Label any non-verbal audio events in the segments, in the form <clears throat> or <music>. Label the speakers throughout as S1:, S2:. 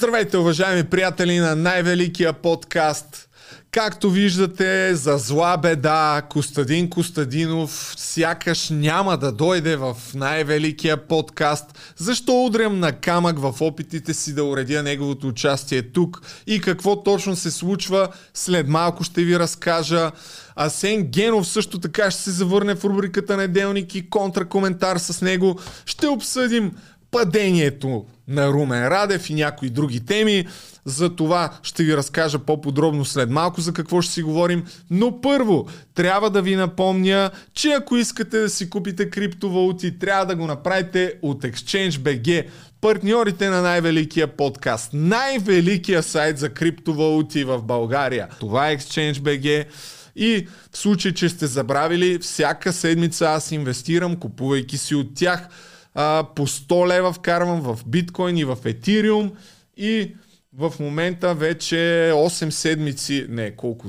S1: Здравейте, уважаеми приятели на най-великия подкаст. Както виждате, за зла беда, Костадин Костадинов сякаш няма да дойде в най-великия подкаст. Защо удрям на камък в опитите си да уредя неговото участие тук и какво точно се случва, след малко ще ви разкажа. Асен Генов също така ще се завърне в рубриката Неделник и контракоментар с него. Ще обсъдим падението на Румен Радев и някои други теми. За това ще ви разкажа по-подробно след малко за какво ще си говорим. Но първо, трябва да ви напомня, че ако искате да си купите криптовалути, трябва да го направите от ExchangeBG, партньорите на най-великия подкаст, най-великия сайт за криптовалути в България. Това е ExchangeBG. И в случай, че сте забравили, всяка седмица аз инвестирам, купувайки си от тях по 100 лева вкарвам в биткоин и в етириум и в момента вече 8 седмици, не, колко,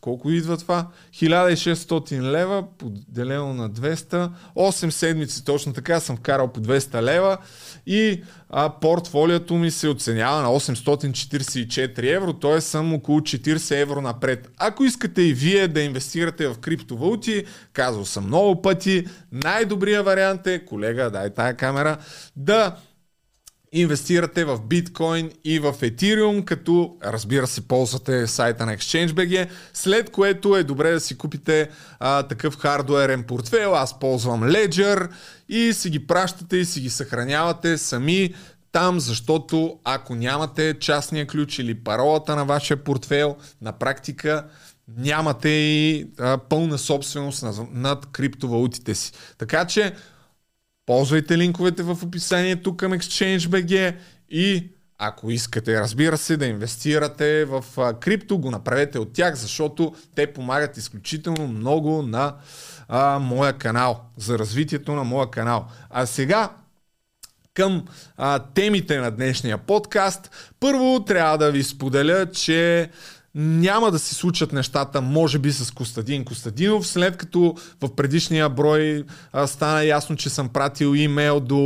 S1: колко идва това? 1600 лева, поделено на 200, 8 седмици точно така съм вкарал по 200 лева и а, портфолиото ми се оценява на 844 евро, т.е. съм около 40 евро напред. Ако искате и вие да инвестирате в криптовалути, казал съм много пъти, най-добрият вариант е, колега, дай тая камера, да инвестирате в биткоин и в етириум, като разбира се ползвате сайта на ExchangeBG, след което е добре да си купите а, такъв хардуерен портфел. Аз ползвам Ledger и си ги пращате и си ги съхранявате сами там, защото ако нямате частния ключ или паролата на вашия портфел, на практика нямате и а, пълна собственост над, над криптовалутите си. Така че Ползвайте линковете в описанието към ExchangeBG и ако искате, разбира се, да инвестирате в крипто, го направете от тях, защото те помагат изключително много на а, моя канал, за развитието на моя канал. А сега към а, темите на днешния подкаст. Първо трябва да ви споделя, че няма да се случат нещата, може би с Костадин Костадинов, след като в предишния брой а, стана ясно, че съм пратил имейл до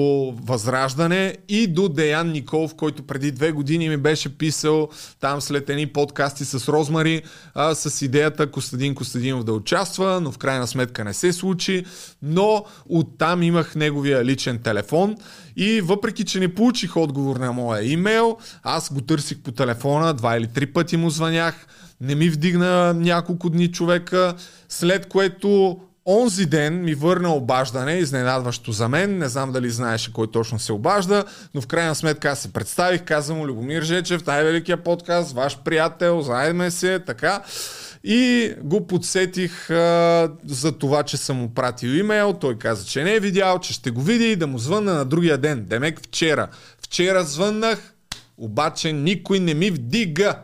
S1: Възраждане и до Деян Николов, който преди две години ми беше писал там след едни подкасти с Розмари а, с идеята Костадин Костадинов да участва, но в крайна сметка не се случи, но оттам имах неговия личен телефон и въпреки, че не получих отговор на моя имейл, аз го търсих по телефона, два или три пъти му звънях, не ми вдигна няколко дни човека, след което онзи ден ми върна обаждане, изненадващо за мен, не знам дали знаеше кой точно се обажда, но в крайна сметка аз се представих, казвам му Любомир Жечев, най-великия подкаст, ваш приятел, заедме се, така. И го подсетих а, за това, че съм му пратил имейл. Той каза, че не е видял, че ще го види и да му звънна на другия ден. Демек вчера. Вчера звъннах, обаче никой не ми вдига.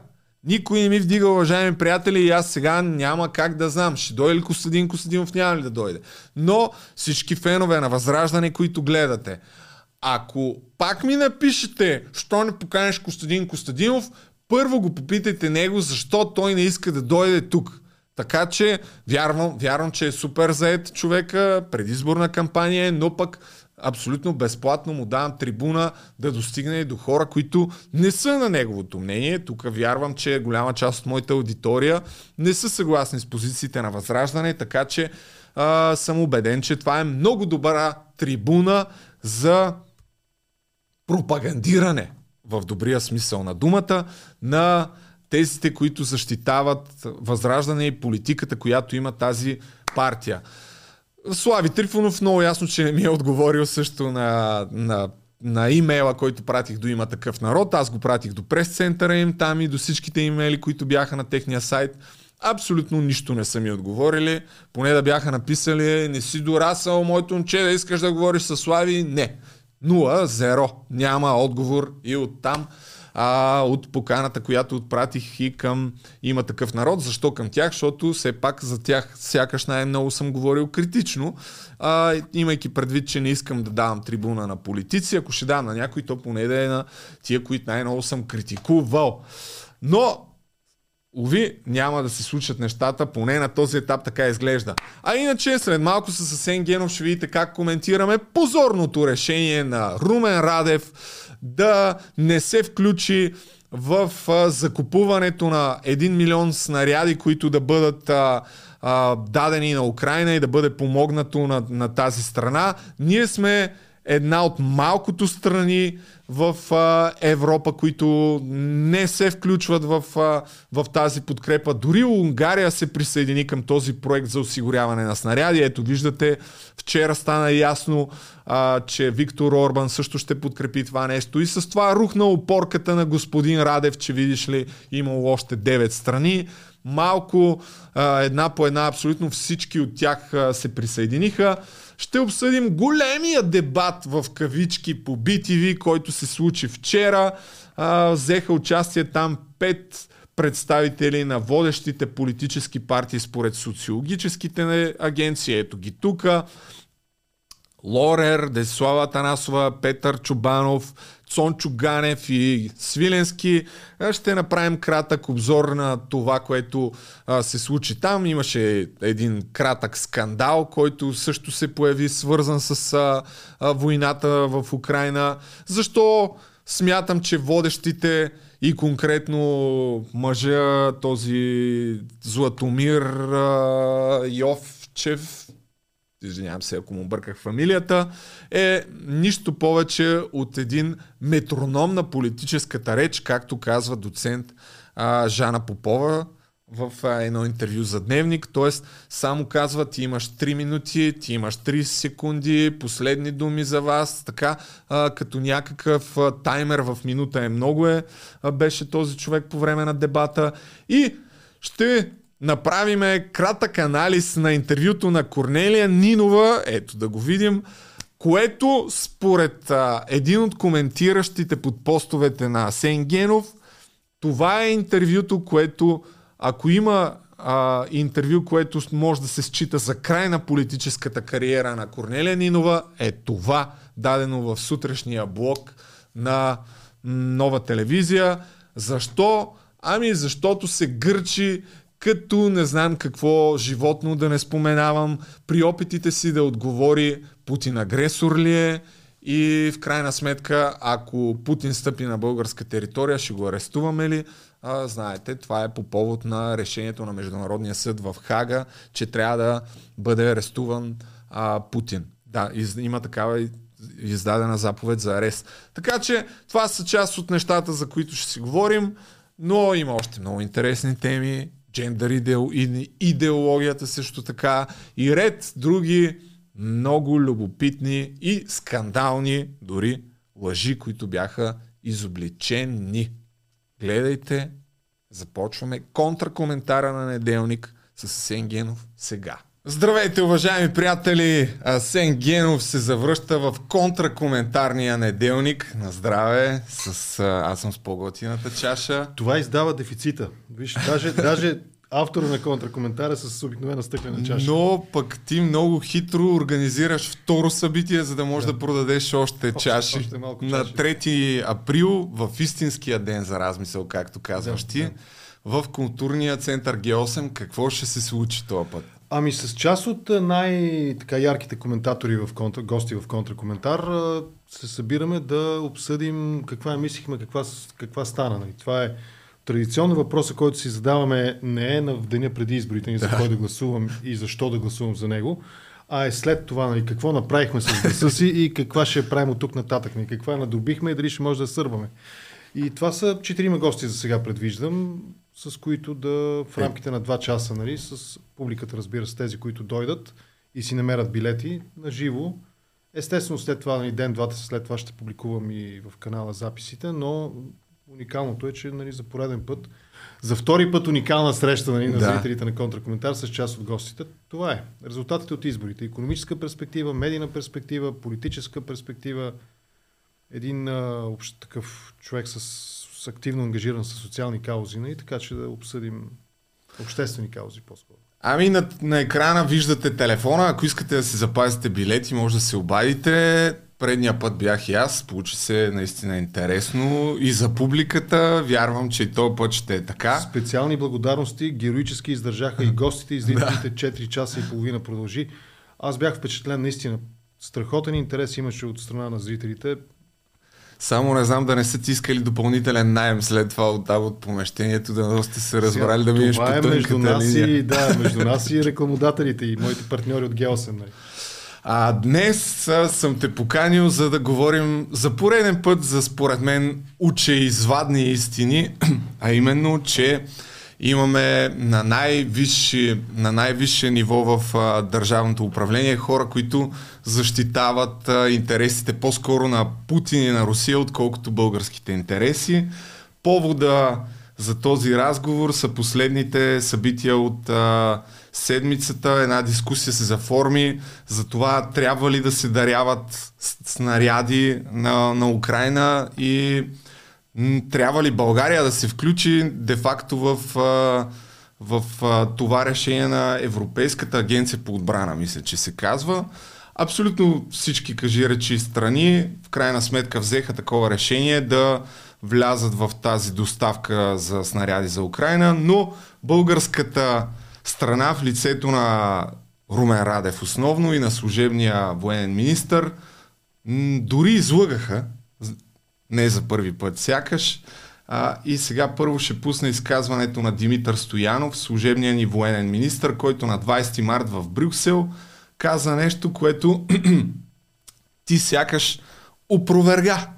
S1: Никой не ми вдига, уважаеми приятели, и аз сега няма как да знам. Ще дойде ли Костадин Костадинов, няма ли да дойде. Но всички фенове на Възраждане, които гледате, ако пак ми напишете, що не поканеш Костадин Костадинов, първо го попитайте него, защо той не иска да дойде тук. Така че вярвам, вярвам, че е супер заед човека, предизборна кампания, но пък абсолютно безплатно му давам трибуна да достигне до хора, които не са на неговото мнение. Тук вярвам, че голяма част от моята аудитория не са съгласни с позициите на Възраждане, така че а, съм убеден, че това е много добра трибуна за пропагандиране в добрия смисъл на думата, на тезите, които защитават възраждане и политиката, която има тази партия. Слави Трифонов много ясно, че не ми е отговорил също на, на, на имейла, който пратих до има такъв народ. Аз го пратих до прес-центъра им там и до всичките имейли, които бяха на техния сайт. Абсолютно нищо не са ми отговорили. Поне да бяха написали, не си дорасъл, моето момче, да искаш да говориш с Слави. Не. Нула, зеро. Няма отговор и оттам а, от поканата, която отпратих и към има такъв народ. Защо към тях? Защото все пак за тях сякаш най-много съм говорил критично, а, имайки предвид, че не искам да давам трибуна на политици. Ако ще дам на някой, то поне да е на тия, които най-много съм критикувал. Но Ови, няма да се случат нещата, поне на този етап така изглежда. А иначе, след малко с Асен Генов ще видите как коментираме позорното решение на Румен Радев да не се включи в а, закупуването на 1 милион снаряди, които да бъдат а, а, дадени на Украина и да бъде помогнато на, на тази страна. Ние сме една от малкото страни в а, Европа, които не се включват в, а, в тази подкрепа. Дори Унгария се присъедини към този проект за осигуряване на снаряди. Ето виждате, вчера стана ясно, а, че Виктор Орбан също ще подкрепи това нещо. И с това рухна опорката на господин Радев, че видиш ли имало още 9 страни. Малко, една по една, абсолютно всички от тях се присъединиха ще обсъдим големия дебат в кавички по BTV, който се случи вчера. А, взеха участие там пет представители на водещите политически партии според социологическите агенции. Ето ги тука. Лорер, Десислава Танасова, Петър Чубанов, Цончо Ганев и Свиленски. Ще направим кратък обзор на това, което а, се случи там. Имаше един кратък скандал, който също се появи свързан с а, а, войната в Украина. Защо смятам, че водещите и конкретно мъжа, този Златомир а, Йовчев, извинявам се ако му бърках фамилията, е нищо повече от един метроном на политическата реч, както казва доцент а, Жана Попова в едно интервю за дневник. Тоест, само казва, ти имаш 3 минути, ти имаш 30 секунди, последни думи за вас, така, а, като някакъв таймер в минута е много е, беше този човек по време на дебата. И ще направиме кратък анализ на интервюто на Корнелия Нинова, ето да го видим, което според а, един от коментиращите под постовете на Асен Генов, това е интервюто, което ако има а, интервю, което може да се счита за край на политическата кариера на Корнелия Нинова, е това, дадено в сутрешния блок на нова телевизия. Защо? Ами защото се гърчи като не знам какво животно да не споменавам, при опитите си да отговори Путин агресор ли е и в крайна сметка, ако Путин стъпи на българска територия, ще го арестуваме ли? А, знаете, това е по повод на решението на Международния съд в Хага, че трябва да бъде арестуван а, Путин. Да, из, има такава издадена заповед за арест. Така че това са част от нещата, за които ще си говорим, но има още много интересни теми джендър идео, идеологията също така и ред други много любопитни и скандални дори лъжи, които бяха изобличени. Гледайте, започваме контракоментара на неделник с Сенгенов сега. Здравейте, уважаеми приятели! Асен Генов се завръща в контракоментарния неделник. На здраве! С, аз съм с по-готината чаша.
S2: Това издава дефицита. Виж, даже, даже автора на контракоментара с обикновена стъклена чаша.
S1: Но пък ти много хитро организираш второ събитие, за да можеш да, да продадеш още, още чаши. Още на 3 април, в истинския ден за размисъл, както казваш да, ти, да. в културния център Г8, какво ще се случи този път?
S2: Ами с част от най-ярките коментатори в контра, гости в контракоментар се събираме да обсъдим каква мислихме, каква, каква стана. Нали? Това е традиционно въпроса, който си задаваме не е на в деня преди изборите ни за кой да гласувам и защо да гласувам за него, а е след това нали, какво направихме с гласа си и каква ще правим от тук нататък. Нали, каква надобихме и дали ще може да сърваме. И това са четирима гости за сега предвиждам с които да в рамките на 2 часа, нали, с публиката, разбира се, тези, които дойдат и си намерят билети на живо. Естествено, след това, нали, ден-двата след това ще публикувам и в канала записите, но уникалното е, че нали, за пореден път, за втори път уникална среща нали, на да. зрителите на контракоментар с част от гостите. Това е. Резултатите от изборите. Економическа перспектива, медийна перспектива, политическа перспектива. Един а, общ такъв човек с активно ангажиран с социални каузи, нали? така че да обсъдим обществени каузи по-скоро.
S1: Ами на, на екрана виждате телефона, ако искате да си запазите билети, може да се обадите. Предния път бях и аз, получи се наистина интересно и за публиката. Вярвам, че и този път ще е така.
S2: Специални благодарности, героически издържаха и гостите, и зрителите 4 часа и половина продължи. Аз бях впечатлен наистина. Страхотен интерес имаше от страна на зрителите.
S1: Само не знам да не са ти искали допълнителен найем след това от, от помещението, да сте се разбрали да минеш
S2: по
S1: е
S2: между нас
S1: линия.
S2: и, да, между нас и рекламодателите и моите партньори от Геосен. Нали.
S1: А днес а, съм те поканил за да говорим за пореден път за според мен учеизвадни истини, <clears throat> а именно, че имаме на, най-висши, на най-висше ниво в а, държавното управление хора, които защитават а, интересите по-скоро на Путин и на Русия, отколкото българските интереси. Повода за този разговор са последните събития от а, седмицата. Една дискусия се заформи за това трябва ли да се даряват снаряди на, на Украина и трябва ли България да се включи де-факто в, в, в това решение на Европейската агенция по отбрана, мисля, че се казва. Абсолютно всички, кажи речи, страни в крайна сметка взеха такова решение да влязат в тази доставка за снаряди за Украина, но българската страна в лицето на Румен Радев основно и на служебния военен министр дори излъгаха не за първи път сякаш. А, и сега първо ще пусна изказването на Димитър Стоянов, служебния ни военен министр, който на 20 март в Брюксел каза нещо, което <clears throat> ти сякаш опроверга.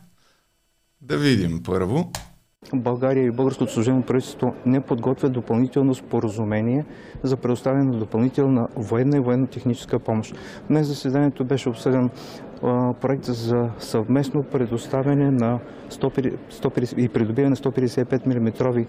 S1: Да видим първо.
S3: България и българското служебно правителство не подготвят допълнително споразумение за предоставяне на допълнителна военна и военно-техническа помощ. Днес заседанието беше обсъден проект за съвместно предоставяне на 150, и придобиване на 155 мм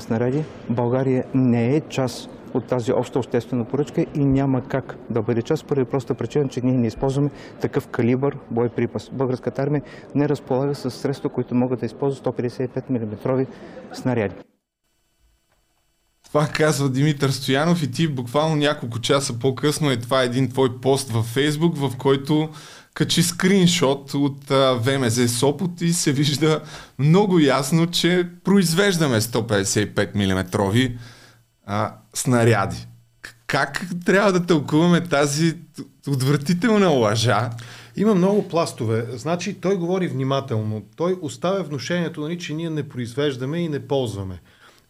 S3: снаряди. България не е част от тази обща обществена поръчка и няма как да бъде част, поради проста причина, че ние не използваме такъв калибър боеприпас. Българската армия не разполага с средства, които могат да използват 155 мм снаряди.
S1: Това казва Димитър Стоянов и ти буквално няколко часа по-късно е това един твой пост във Фейсбук, в който качи скриншот от а, ВМЗ Сопот и се вижда много ясно, че произвеждаме 155 мм снаряди. Как трябва да тълкуваме тази отвратителна лъжа?
S2: Има много пластове. Значи той говори внимателно. Той оставя внушението, нали, че ние не произвеждаме и не ползваме.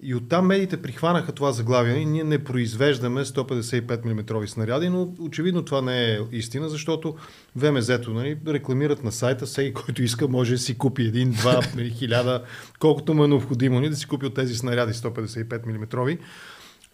S2: И оттам медиите прихванаха това заглавие. Ние не произвеждаме 155 мм снаряди, но очевидно това не е истина, защото ВМЗ-то нали, рекламират на сайта, всеки, който иска, може да си купи един, два, <laughs> хиляда, колкото му е необходимо, нали, да си купи от тези снаряди 155 мм.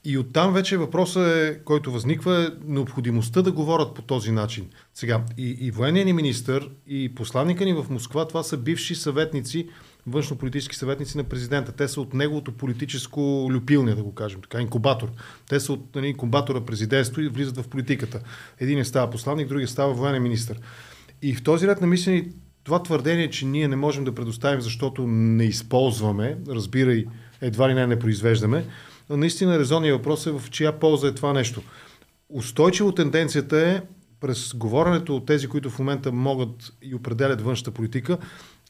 S2: И оттам вече въпросът е, който възниква е необходимостта да говорят по този начин. Сега, и, и военният ни министр, и посланника ни в Москва, това са бивши съветници, външно-политически съветници на президента. Те са от неговото политическо люпилне, да го кажем така, инкубатор. Те са от нали, инкубатора президентство и влизат в политиката. Един е става посланник, другия става военен министр. И в този ред на мислени това твърдение, че ние не можем да предоставим, защото не използваме, разбирай, едва ли не не произвеждаме, наистина резонният въпрос е в чия полза е това нещо. Устойчиво тенденцията е през говоренето от тези, които в момента могат и определят външната политика,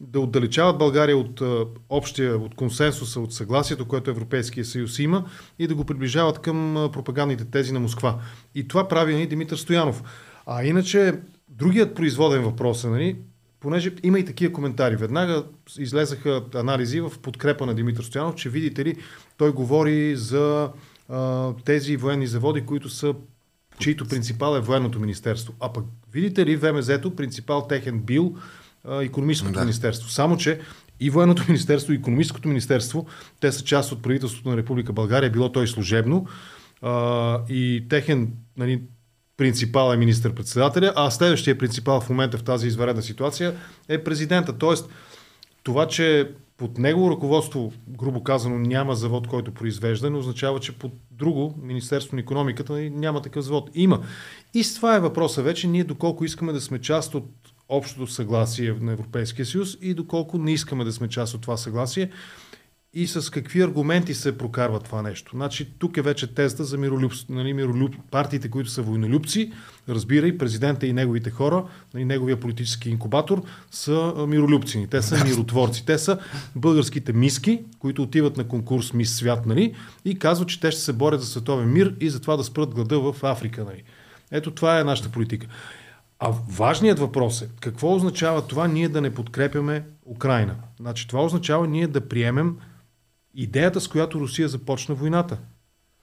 S2: да отдалечават България от общия, от консенсуса, от съгласието, което Европейския съюз има и да го приближават към пропагандните тези на Москва. И това прави ни Димитър Стоянов. А иначе, другият производен въпрос е, нали, понеже има и такива коментари. Веднага излезаха анализи в подкрепа на Димитър Стоянов, че видите ли, той говори за а, тези военни заводи, които са чието принципал е военното министерство. А пък видите ли, ВМЗ-то принципал техен бил економическото да. министерство. Само, че и военното министерство, и економическото министерство, те са част от правителството на Република България, било той служебно, а, и техен нали, принципал е министър-председателя, а следващия принципал в момента в тази изваредна ситуация е президента. Тоест, това, че под негово ръководство, грубо казано, няма завод, който произвежда, не означава, че под друго, Министерство на економиката, нали, няма такъв завод. Има. И с това е въпроса вече, ние доколко искаме да сме част от общото съгласие на Европейския съюз и доколко не искаме да сме част от това съгласие и с какви аргументи се прокарва това нещо. Значи, тук е вече теста за миролюбство. Нали, миролюб... Партиите, които са войнолюбци, разбирай, президента и неговите хора, нали, неговия политически инкубатор, са миролюбци. Те са миротворци. Те са българските миски, които отиват на конкурс Мис Свят нали, и казват, че те ще се борят за световен мир и за това да спрат глада в Африка. Нали. Ето това е нашата политика. А важният въпрос е, какво означава това ние да не подкрепяме Украина? Значи това означава ние да приемем идеята, с която Русия започна войната.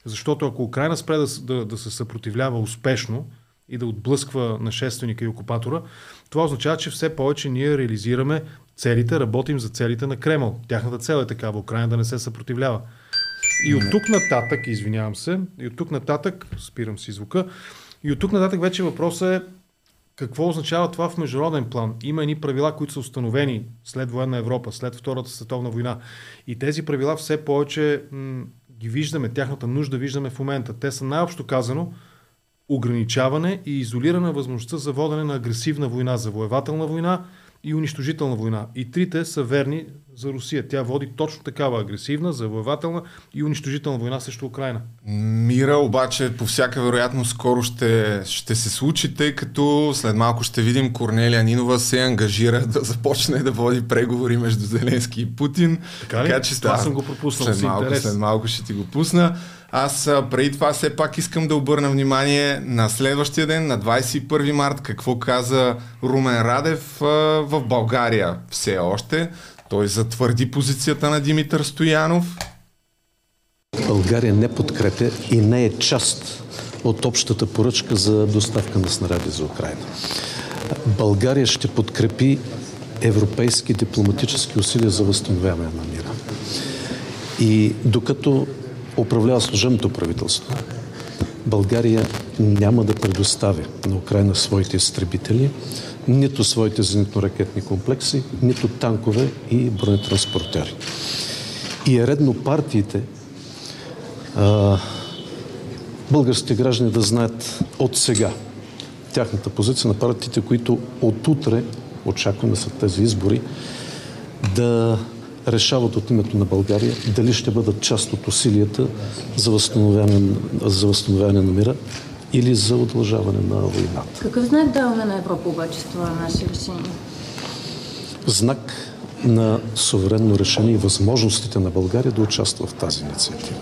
S2: Защото ако Украина спре да, да, да се съпротивлява успешно и да отблъсква нашественика и окупатора, това означава, че все повече ние реализираме целите, работим за целите на Кремъл. Тяхната цел е такава, Украина да не се съпротивлява. И от тук нататък, извинявам се, и от тук нататък, спирам си звука, и от тук нататък вече въпросът е какво означава това в международен план? Има едни правила, които са установени след военна Европа, след Втората световна война. И тези правила все повече м- ги виждаме, тяхната нужда виждаме в момента. Те са най-общо казано ограничаване и изолиране на възможността за водене на агресивна война, завоевателна война и унищожителна война. И трите са верни за Русия. Тя води точно такава агресивна, завоевателна и унищожителна война срещу Украина.
S1: Мира обаче по всяка вероятност скоро ще, ще се случи, тъй като след малко ще видим Корнелия Нинова се ангажира да започне да води преговори между Зеленски и Путин.
S2: Така ли? Така че това съм го пропуснал.
S1: След малко, след малко ще ти го пусна. Аз преди това все пак искам да обърна внимание на следващия ден, на 21 март, какво каза Румен Радев в България все още. Той затвърди позицията на Димитър Стоянов.
S4: България не подкрепя и не е част от общата поръчка за доставка на снаряди за Украина. България ще подкрепи европейски дипломатически усилия за възстановяване на мира. И докато управлява служебното правителство, България няма да предостави на Украина своите изтребители, нито своите зенитно-ракетни комплекси, нито танкове и бронетранспортери. И е редно партиите, а, българските граждани да знаят от сега тяхната позиция на партиите, които от утре, очакваме след тези избори, да решават от името на България дали ще бъдат част от усилията за възстановяване, за възстановяване на мира или за удължаване на войната.
S5: Какъв знак даваме на Европа обаче с това наше решение?
S4: Знак на суверенно решение и възможностите на България да участва в тази инициатива.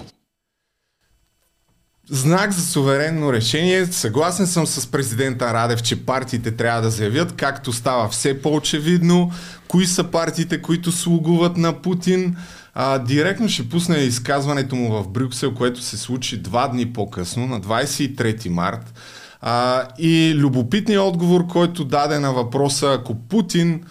S1: Знак за суверенно решение. Съгласен съм с президента Радев, че партиите трябва да заявят, както става все по-очевидно, кои са партиите, които слугуват на Путин. А, директно ще пусне изказването му в Брюксел, което се случи два дни по-късно, на 23 март. А, и любопитният отговор, който даде на въпроса, ако Путин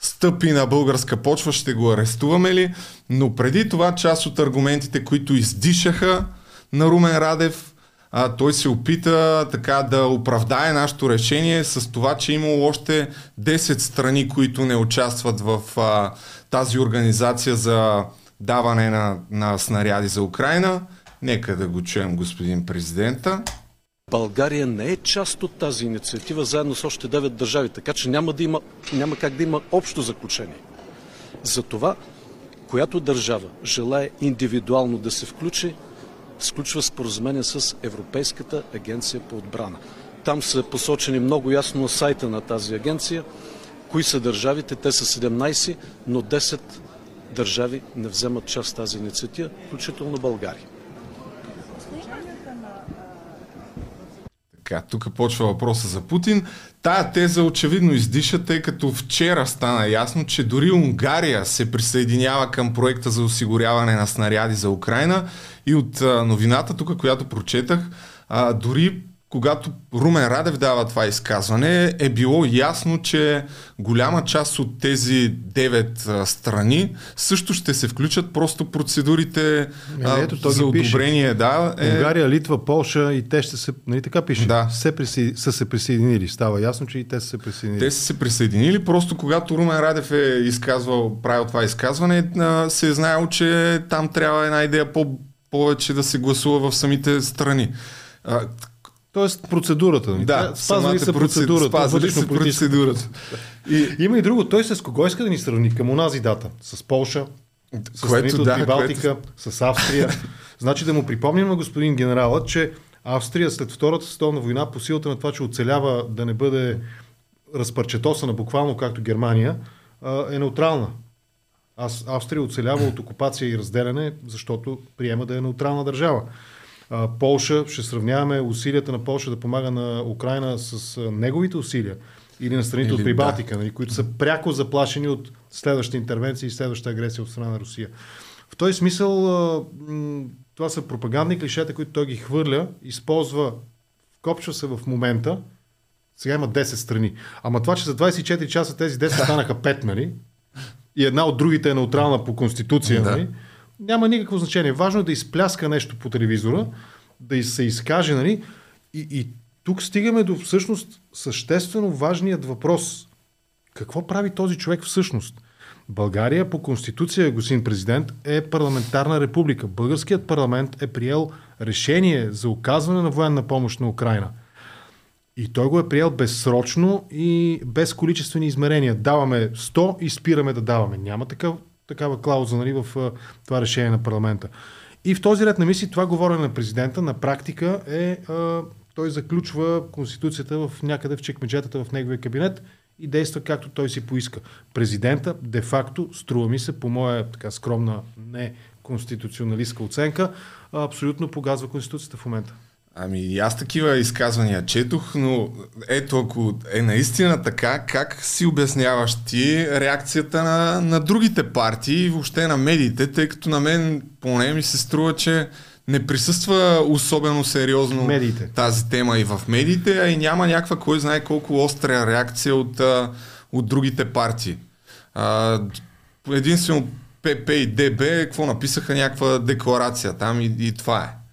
S1: стъпи на българска почва, ще го арестуваме ли? Но преди това част от аргументите, които издишаха на Румен Радев, а, той се опита така да оправдае нашето решение с това, че имало още 10 страни, които не участват в а, тази организация за даване на, на снаряди за Украина. Нека да го чуем, господин президента.
S4: България не е част от тази инициатива, заедно с още 9 държави, така че няма, да има, няма как да има общо заключение. Затова, която държава желая индивидуално да се включи, сключва споразумение с Европейската агенция по отбрана. Там са посочени много ясно на сайта на тази агенция кои са държавите. Те са 17, но 10 държави не вземат част в тази инициатива, включително България.
S1: Така, тук почва въпроса за Путин. Тая теза очевидно издиша, тъй като вчера стана ясно, че дори Унгария се присъединява към проекта за осигуряване на снаряди за Украина и от новината тук, която прочетах, дори когато Румен Радев дава това изказване, е било ясно, че голяма част от тези девет а, страни също ще се включат просто процедурите а, Ето, за одобрение. Пише. Да,
S2: е... Унгария, Литва, Полша и те ще се... Нали така пише?
S1: Да.
S2: Се приси... са се присъединили. Става ясно, че и те са се присъединили.
S1: Те са се присъединили, просто когато Румен Радев е изказвал, правил това изказване, а, се е знаел, че там трябва една идея по повече да се гласува в самите страни.
S2: Тоест процедурата.
S1: Нали? Да,
S2: спазвали са процедурата.
S1: Спазвали са процедурата.
S2: И... Има и друго. Той с кого иска да ни сравни към онази дата? С Полша, с което, от да, Прибалтика, което... с Австрия. значи да му припомним на господин генерала, че Австрия след Втората световна война, по силата на това, че оцелява да не бъде разпърчетосана буквално както Германия, е неутрална. Аз, Австрия оцелява от окупация и разделяне, защото приема да е неутрална държава. Полша, ще сравняваме усилията на Полша да помага на Украина с неговите усилия или на страните
S1: Или
S2: от Прибалтика, нали, които са пряко заплашени от следваща интервенция и следваща агресия от страна на Русия. В този смисъл това са пропагандни клишета, които той ги хвърля, използва, копчва се в момента, сега има 10 страни. Ама това, че за 24 часа тези 10 станаха 5, нали? И една от другите е неутрална по конституция,
S1: Да.
S2: Няма никакво значение. Важно е да изпляска нещо по телевизора, да се изкаже, нали? И, и тук стигаме до всъщност съществено важният въпрос. Какво прави този човек всъщност? България по конституция, господин президент, е парламентарна република. Българският парламент е приел решение за оказване на военна помощ на Украина. И той го е приел безсрочно и без количествени измерения. Даваме 100 и спираме да даваме. Няма такъв, такава клауза нали, в това решение на парламента. И в този ред на мисли това говорене на президента на практика е а, той заключва Конституцията в някъде в чекмеджетата в неговия кабинет и действа както той си поиска. Президента, де-факто, струва ми се, по моя така скромна не конституционалистка оценка, абсолютно погазва Конституцията в момента.
S1: Ами и аз такива изказвания четох, но ето ако е наистина така, как си обясняваш ти реакцията на, на другите партии и въобще на медиите, тъй като на мен поне ми се струва, че не присъства особено сериозно
S2: Медиите.
S1: тази тема и в медиите, а и няма някаква кой знае колко остра реакция от, от другите партии. А, единствено ПП и ДБ, какво написаха някаква декларация там и, и това е.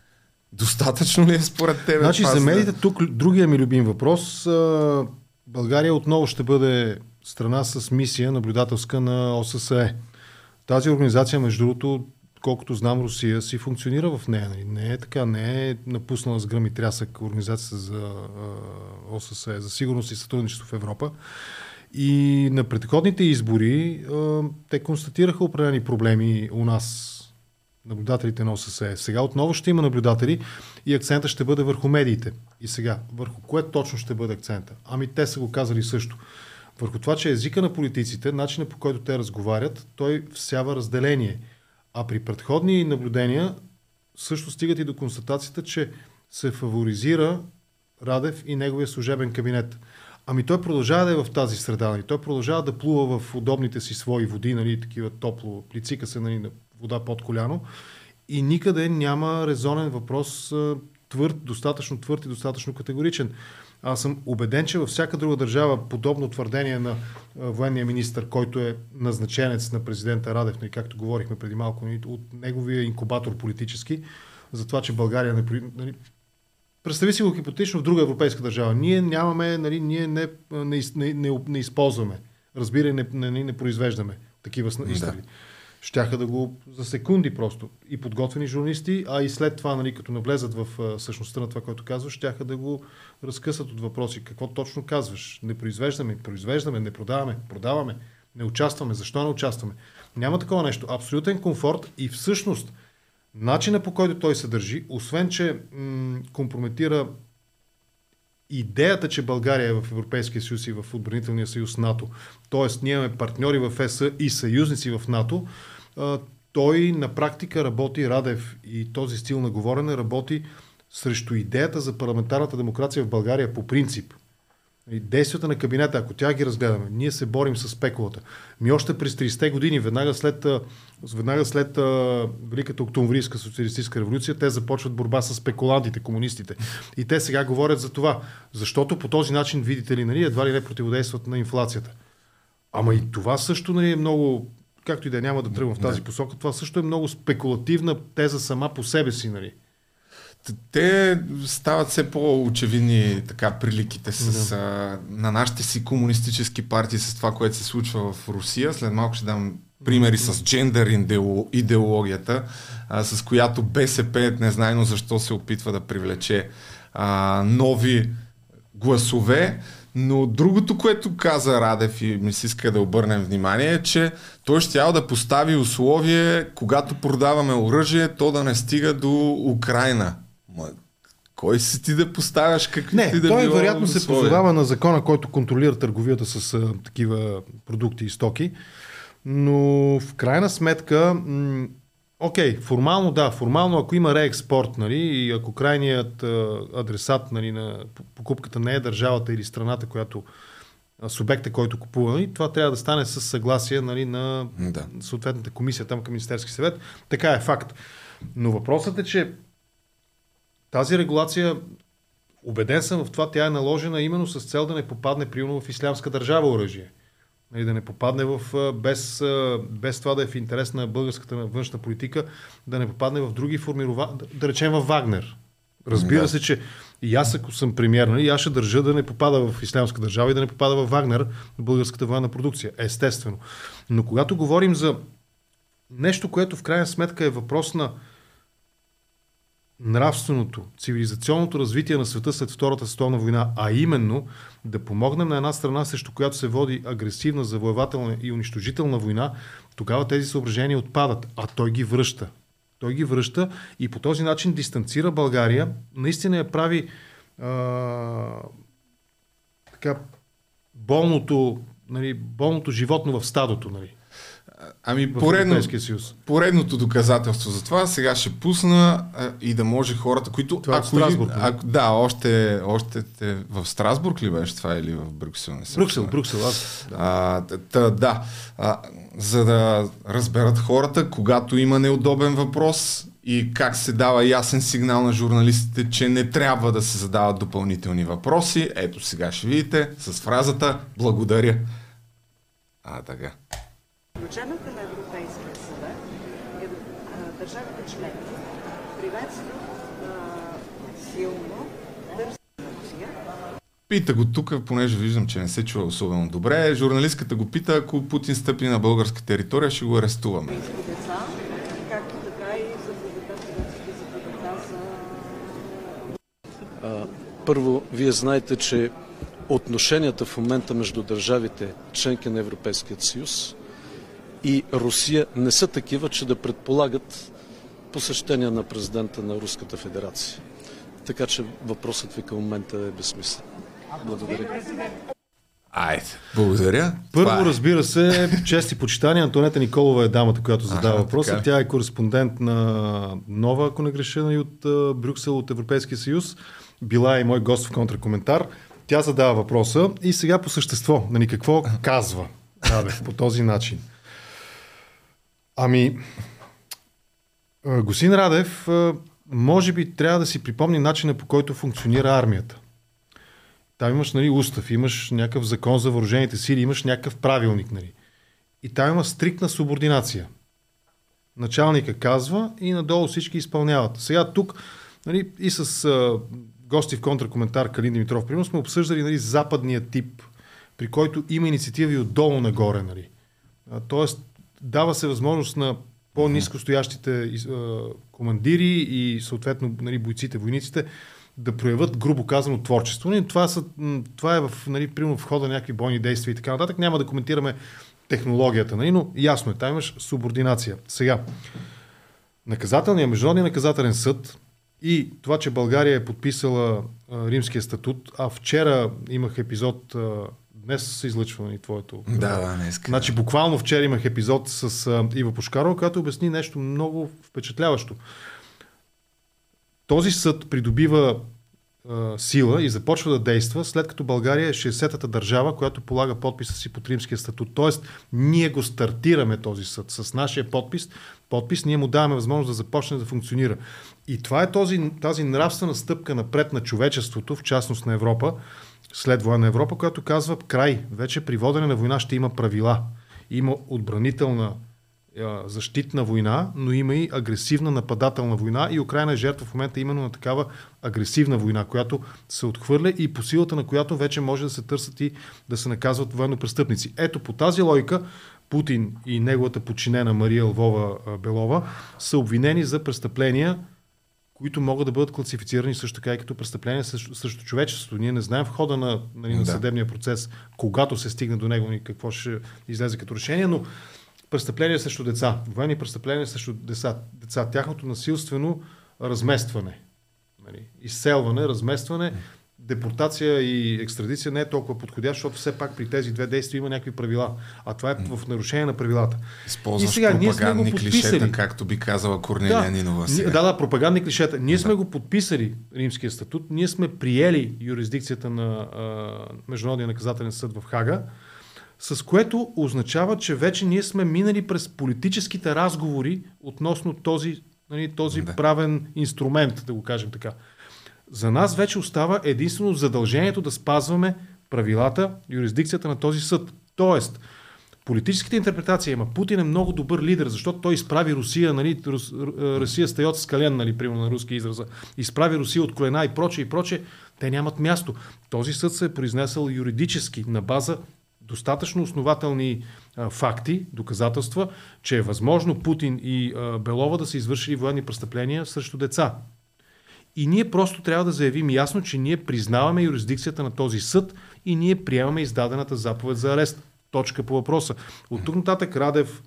S1: Достатъчно ли е според теб?
S2: Значи за медиите тук другия ми любим въпрос. България отново ще бъде страна с мисия наблюдателска на ОССЕ. Тази организация, между другото, колкото знам, Русия си функционира в нея. нали? Не е така, не е напуснала с гръм и трясък организацията за ОССЕ, за сигурност и сътрудничество в Европа. И на предходните избори те констатираха определени проблеми у нас, наблюдателите на ОССЕ. Сега отново ще има наблюдатели и акцента ще бъде върху медиите. И сега, върху кое точно ще бъде акцента? Ами те са го казали също. Върху това, че езика на политиците, начинът по който те разговарят, той всява разделение. А при предходни наблюдения също стигат и до констатацията, че се фаворизира Радев и неговия служебен кабинет. Ами той продължава да е в тази среда. Нали? Той продължава да плува в удобните си свои води, нали? такива топло, плицика се нали, на вода под коляно. И никъде няма резонен въпрос твърд, достатъчно твърд и достатъчно категоричен. Аз съм убеден, че във всяка друга държава подобно твърдение на военния министр, който е назначенец на президента Радев, нали, както говорихме преди малко, нали, от неговия инкубатор политически, за това, че България не, нали, Представи си го хипотетично в друга европейска държава. Ние нямаме, нали, ние не, не, не, не, не използваме, разбира, не, не, не, не произвеждаме такива изстрели. Да. Щяха да го за секунди просто. И подготвени журналисти, а и след това, нали, като навлезат в същността на това, което казваш, щяха да го разкъсат от въпроси. Какво точно казваш? Не произвеждаме, произвеждаме, не продаваме, продаваме, не участваме. Защо не участваме? Няма такова нещо. Абсолютен комфорт и всъщност начина по който той се държи, освен че м- компрометира идеята, че България е в Европейския съюз и в отбранителния съюз НАТО, т.е. ние имаме партньори в ЕС и съюзници в НАТО, той на практика работи, Радев и този стил на говорене работи срещу идеята за парламентарната демокрация в България по принцип. И действията на кабинета, ако тя ги разгледаме, ние се борим с спекулата. Ми още през 30-те години, веднага след, веднага след Великата октомврийска социалистическа революция, те започват борба с спекулантите, комунистите. И те сега говорят за това. Защото по този начин, видите ли, нали, едва ли не противодействат на инфлацията. Ама и това също нали, е много, както и да е, няма да тръгвам в тази посока, това също е много спекулативна теза сама по себе си. Нали.
S1: Те стават все по-очевидни така приликите с, а, на нашите си комунистически партии с това, което се случва в Русия. След малко ще дам примери с джендър идео- идеологията, а, с която БСП незнайно защо се опитва да привлече а, нови гласове. Но другото, което каза Радев и ми се иска да обърнем внимание е, че той ще да постави условие, когато продаваме оръжие, то да не стига до Украина. Ма, кой си ти да поставяш какви
S2: Не,
S1: ти да
S2: той вероятно се позовава на закона, който контролира търговията с а, такива продукти и стоки. Но в крайна сметка, м- Окей, okay, формално да, формално ако има реекспорт, нали, и ако крайният а, адресат нали, на покупката не е държавата или страната, която а, субекта, който купува, нали, това трябва да стане с съгласие нали, на да. съответната комисия там към Министерски съвет. Така е факт. Но въпросът е, че тази регулация, убеден съм в това, тя е наложена именно с цел да не попадне примерно в ислямска държава оръжие. Нали, да не попадне в, без, без това да е в интерес на българската външна политика, да не попадне в други формирования, да речем в Вагнер. Разбира да. се, че и аз ако съм премьер, нали, аз ще държа да не попада в ислямска държава и да не попада в Вагнер, българската военна продукция. Естествено. Но когато говорим за нещо, което в крайна сметка е въпрос на нравственото, цивилизационното развитие на света след Втората световна война, а именно да помогнем на една страна, срещу която се води агресивна, завоевателна и унищожителна война, тогава тези съображения отпадат, а той ги връща. Той ги връща и по този начин дистанцира България, наистина я прави а, така, болното, нали, болното животно в стадото. Нали.
S1: Ами поредно, поредното доказателство за това сега ще пусна а, и да може хората, които...
S2: Това е в Страсбург.
S1: А, да, още, още те, в Страсбург ли беше това или в Брюксел? Не
S2: Брюксел, Брюксел, аз.
S1: Да. А, та, да. А, за да разберат хората, когато има неудобен въпрос и как се дава ясен сигнал на журналистите, че не трябва да се задават допълнителни въпроси. Ето сега ще видите с фразата Благодаря. А, така. Заключенията на Европейския съвет е държавите членки приветстват силно Русия. Пита го тук, понеже виждам, че не се чува особено добре. Журналистката го пита, ако Путин стъпи на българска територия, ще го арестуваме. Деца, както така и
S4: за... Първо, вие знаете, че отношенията в момента между държавите, членки на Европейския съюз, и Русия не са такива, че да предполагат посещение на президента на Руската федерация. Така че въпросът ви към момента е безсмислен. Благодаря.
S1: Айде, благодаря.
S2: Първо, е. разбира се, чести почитания. Антонета Николова е дамата, която задава въпроса. Така. Тя е кореспондент на Нова, ако не греша, и от Брюксел, от Европейския съюз. Била е и мой гост в контракоментар. Тя задава въпроса и сега по същество, нали, какво казва <laughs> Радев по този начин. Ами, Госин Радев, може би трябва да си припомни начина по който функционира армията. Там имаш нали, устав, имаш някакъв закон за въоръжените сили, имаш някакъв правилник. Нали. И там има стриктна субординация. Началника казва и надолу всички изпълняват. Сега тук нали, и с а, гости в контракоментар Калин Димитров, примерно сме обсъждали нали, западния тип, при който има инициативи отдолу нагоре. Нали. А, тоест, дава се възможност на по-низко стоящите командири и съответно нали, бойците, войниците да проявят, грубо казано, творчество. Нали, това, са, това е в, нали, примерно хода на някакви бойни действия и така нататък. Няма да коментираме технологията, нали, но ясно е, там имаш субординация. Сега, наказателният, международният наказателен съд и това, че България е подписала а, римския статут, а вчера имах епизод а, Днес се излъчва и твоето.
S1: Да, да, днес.
S2: Значи буквално вчера имах епизод с а, Ива Пушкарова, която обясни нещо много впечатляващо. Този съд придобива а, сила и започва да действа, след като България е 60-та държава, която полага подписа си под римския статут. Тоест, ние го стартираме този съд с нашия подпис. Подпис, ние му даваме възможност да започне да функционира. И това е този, тази нравствена стъпка напред на човечеството, в частност на Европа, след военна Европа, която казва край. Вече при водене на война ще има правила. Има отбранителна защитна война, но има и агресивна нападателна война и Украина е жертва в момента именно на такава агресивна война, която се отхвърля и по силата на която вече може да се търсят и да се наказват военно престъпници. Ето по тази логика Путин и неговата подчинена Мария Лвова Белова са обвинени за престъпления които могат да бъдат класифицирани също така и като престъпления срещу, срещу човечеството. Ние не знаем в хода на, нали, на да. съдебния процес, когато се стигне до него, какво ще излезе като решение, но престъпления срещу деца, военни престъпления срещу деца, деца тяхното насилствено разместване, нали, изселване, разместване, депортация и екстрадиция не е толкова подходящ, защото все пак при тези две действия има някакви правила. А това е в нарушение на правилата.
S1: Използваш и сега, ние сме го подписали. клишета, както би казала Корнелия
S2: да,
S1: Нинова. Сега.
S2: Да, да, пропагандни клишета. Ние да. сме го подписали, Римския статут. Ние сме приели юрисдикцията на а, Международния наказателен съд в Хага с което означава, че вече ние сме минали през политическите разговори относно този, нали, този да. правен инструмент, да го кажем така. За нас вече остава единствено задължението да спазваме правилата, юрисдикцията на този съд. Тоест, политическите интерпретации, ама Путин е много добър лидер, защото той изправи Русия, нали, Рус, Русия стает с кален, нали, примерно на руски израза, изправи Русия от колена и проче и проче, те нямат място. Този съд се е произнесъл юридически на база достатъчно основателни а, факти, доказателства, че е възможно Путин и а, Белова да са извършили военни престъпления срещу деца. И ние просто трябва да заявим ясно, че ние признаваме юрисдикцията на този съд и ние приемаме издадената заповед за арест. Точка по въпроса. От тук нататък Радев,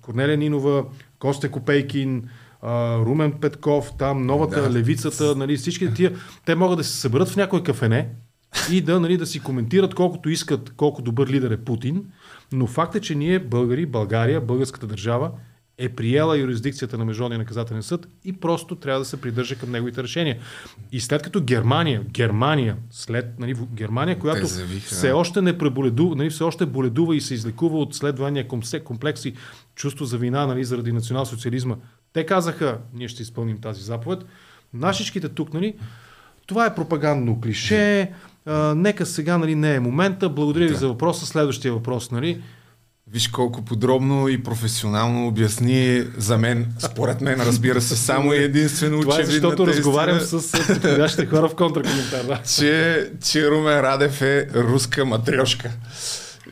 S2: Корнелия Нинова, Костя Копейкин, Румен Петков, там новата да. левицата, нали, всички тия, те могат да се съберат в някой кафене и да, нали, да си коментират колкото искат, колко добър лидер е Путин, но факт е, че ние, българи, България, българската държава, е приела юрисдикцията на Международния наказателен съд и просто трябва да се придържа към неговите решения. И след като Германия, Германия, след нали, Германия, която завиха, все още не преболедува, нали, все още боледува и се излекува от следвания комплекс и чувство за вина нали, заради национал-социализма, те казаха, ние ще изпълним тази заповед. Нашичките тук, нали, това е пропагандно клише, а, нека сега нали, не е момента. Благодаря да. ви за въпроса. Следващия въпрос. Нали.
S1: Виж колко подробно и професионално обясни за мен, според мен, разбира се, само и единствено
S2: Това е защото разговарям с подходящите хора в контракоментар. Да.
S1: Че, че Румен Радев е руска матрешка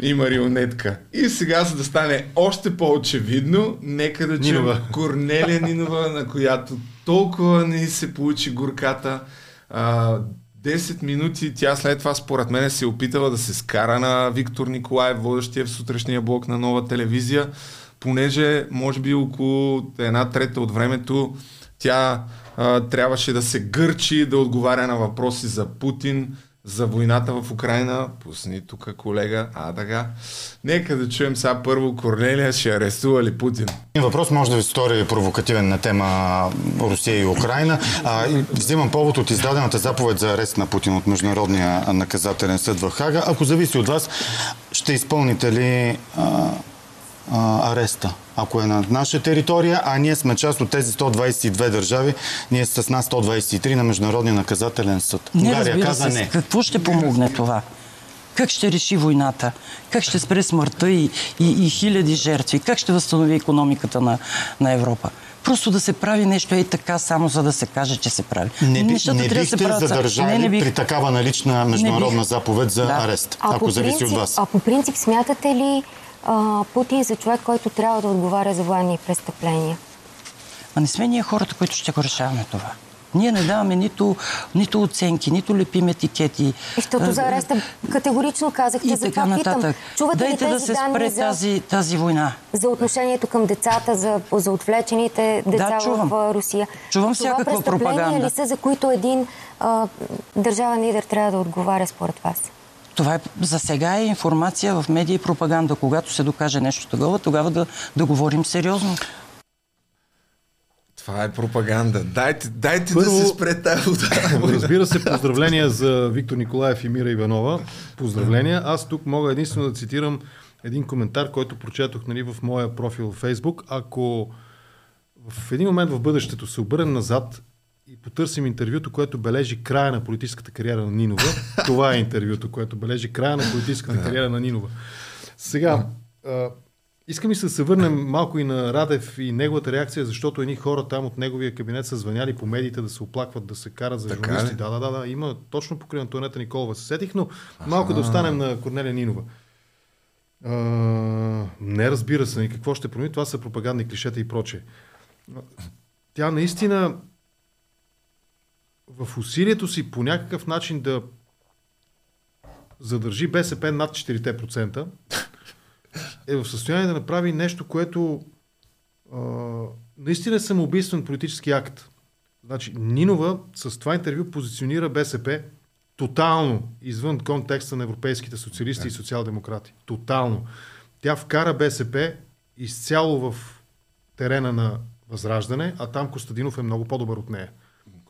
S1: и марионетка. И сега, за да стане още по-очевидно, нека да чуем Корнелия Нинова, на която толкова не се получи горката. А, 10 минути тя след това според мен се е опитала да се скара на Виктор Николаев, водещия в сутрешния блок на нова телевизия, понеже може би около една трета от времето тя а, трябваше да се гърчи, да отговаря на въпроси за Путин, за войната в Украина. Пусни тук колега Адага. Нека да чуем сега първо Корнелия, ще арестува ли Путин?
S6: Въпрос може да ви стори провокативен на тема Русия и Украина. А, и взимам повод от издадената заповед за арест на Путин от Международния наказателен съд в Хага. Ако зависи от вас, ще изпълните ли а, а, ареста, ако е на наша територия, а ние сме част от тези 122 държави, ние с нас 123 на Международния наказателен съд.
S7: Не, Унгария каза се. не. Какво ще помогне това? Как ще реши войната? Как ще спре смъртта и, и, и хиляди жертви? Как ще възстанови економиката на, на Европа? Просто да се прави нещо и така, само за да се каже, че се прави.
S6: Не, би, не бихте да се задържали не, не бих... при такава налична международна заповед за да. арест, ако, ако зависи
S8: принцип,
S6: от вас?
S8: А по принцип смятате ли, а, Путин за човек, който трябва да отговаря за военни престъпления.
S7: А не сме ние хората, които ще го решаваме това. Ние не даваме нито, нито оценки, нито лепим етикети. И
S8: защото за ареста категорично казахте,
S7: и за така нататък. Питам, чувате Дайте ли тези да се спре за, тази, тази война.
S8: За отношението към децата, за, за отвлечените деца
S7: да,
S8: в Русия.
S7: Чувам Това всякаква пропаганда.
S8: ли са, за които един а, държавен лидер трябва да отговаря според вас?
S7: Това е, за сега е информация в медии и пропаганда. Когато се докаже нещо такова, тогава да, да говорим сериозно.
S1: Това е пропаганда. Дайте, дайте Първо, да се спре тази <laughs>
S2: Разбира се, поздравления за Виктор Николаев и Мира Иванова. Поздравления. Аз тук мога единствено да цитирам един коментар, който прочетох нали, в моя профил в Фейсбук. Ако в един момент в бъдещето се обърнем назад и потърсим интервюто, което бележи края на политическата кариера на Нинова. <laughs> Това е интервюто, което бележи края на политическата кариера на Нинова. Сега, а, искам и се да се върнем малко и на Радев и неговата реакция, защото едни хора там от неговия кабинет са звъняли по медиите да се оплакват, да се карат за така журналисти. Ли? Да, да, да, да. Има точно покрай Антонета Николова се сетих, но малко А-ха. да останем на Корнелия Нинова. А, не разбира се, какво ще промени. Това са пропагандни клишета и прочее. Тя наистина в усилието си по някакъв начин да задържи БСП над 4%, е в състояние да направи нещо, което а, наистина е самоубийствен политически акт. Значи, Нинова с това интервю позиционира БСП тотално извън контекста на европейските социалисти и социал-демократи. Тотално. Тя вкара БСП изцяло в терена на Възраждане, а там Костадинов е много по-добър от нея.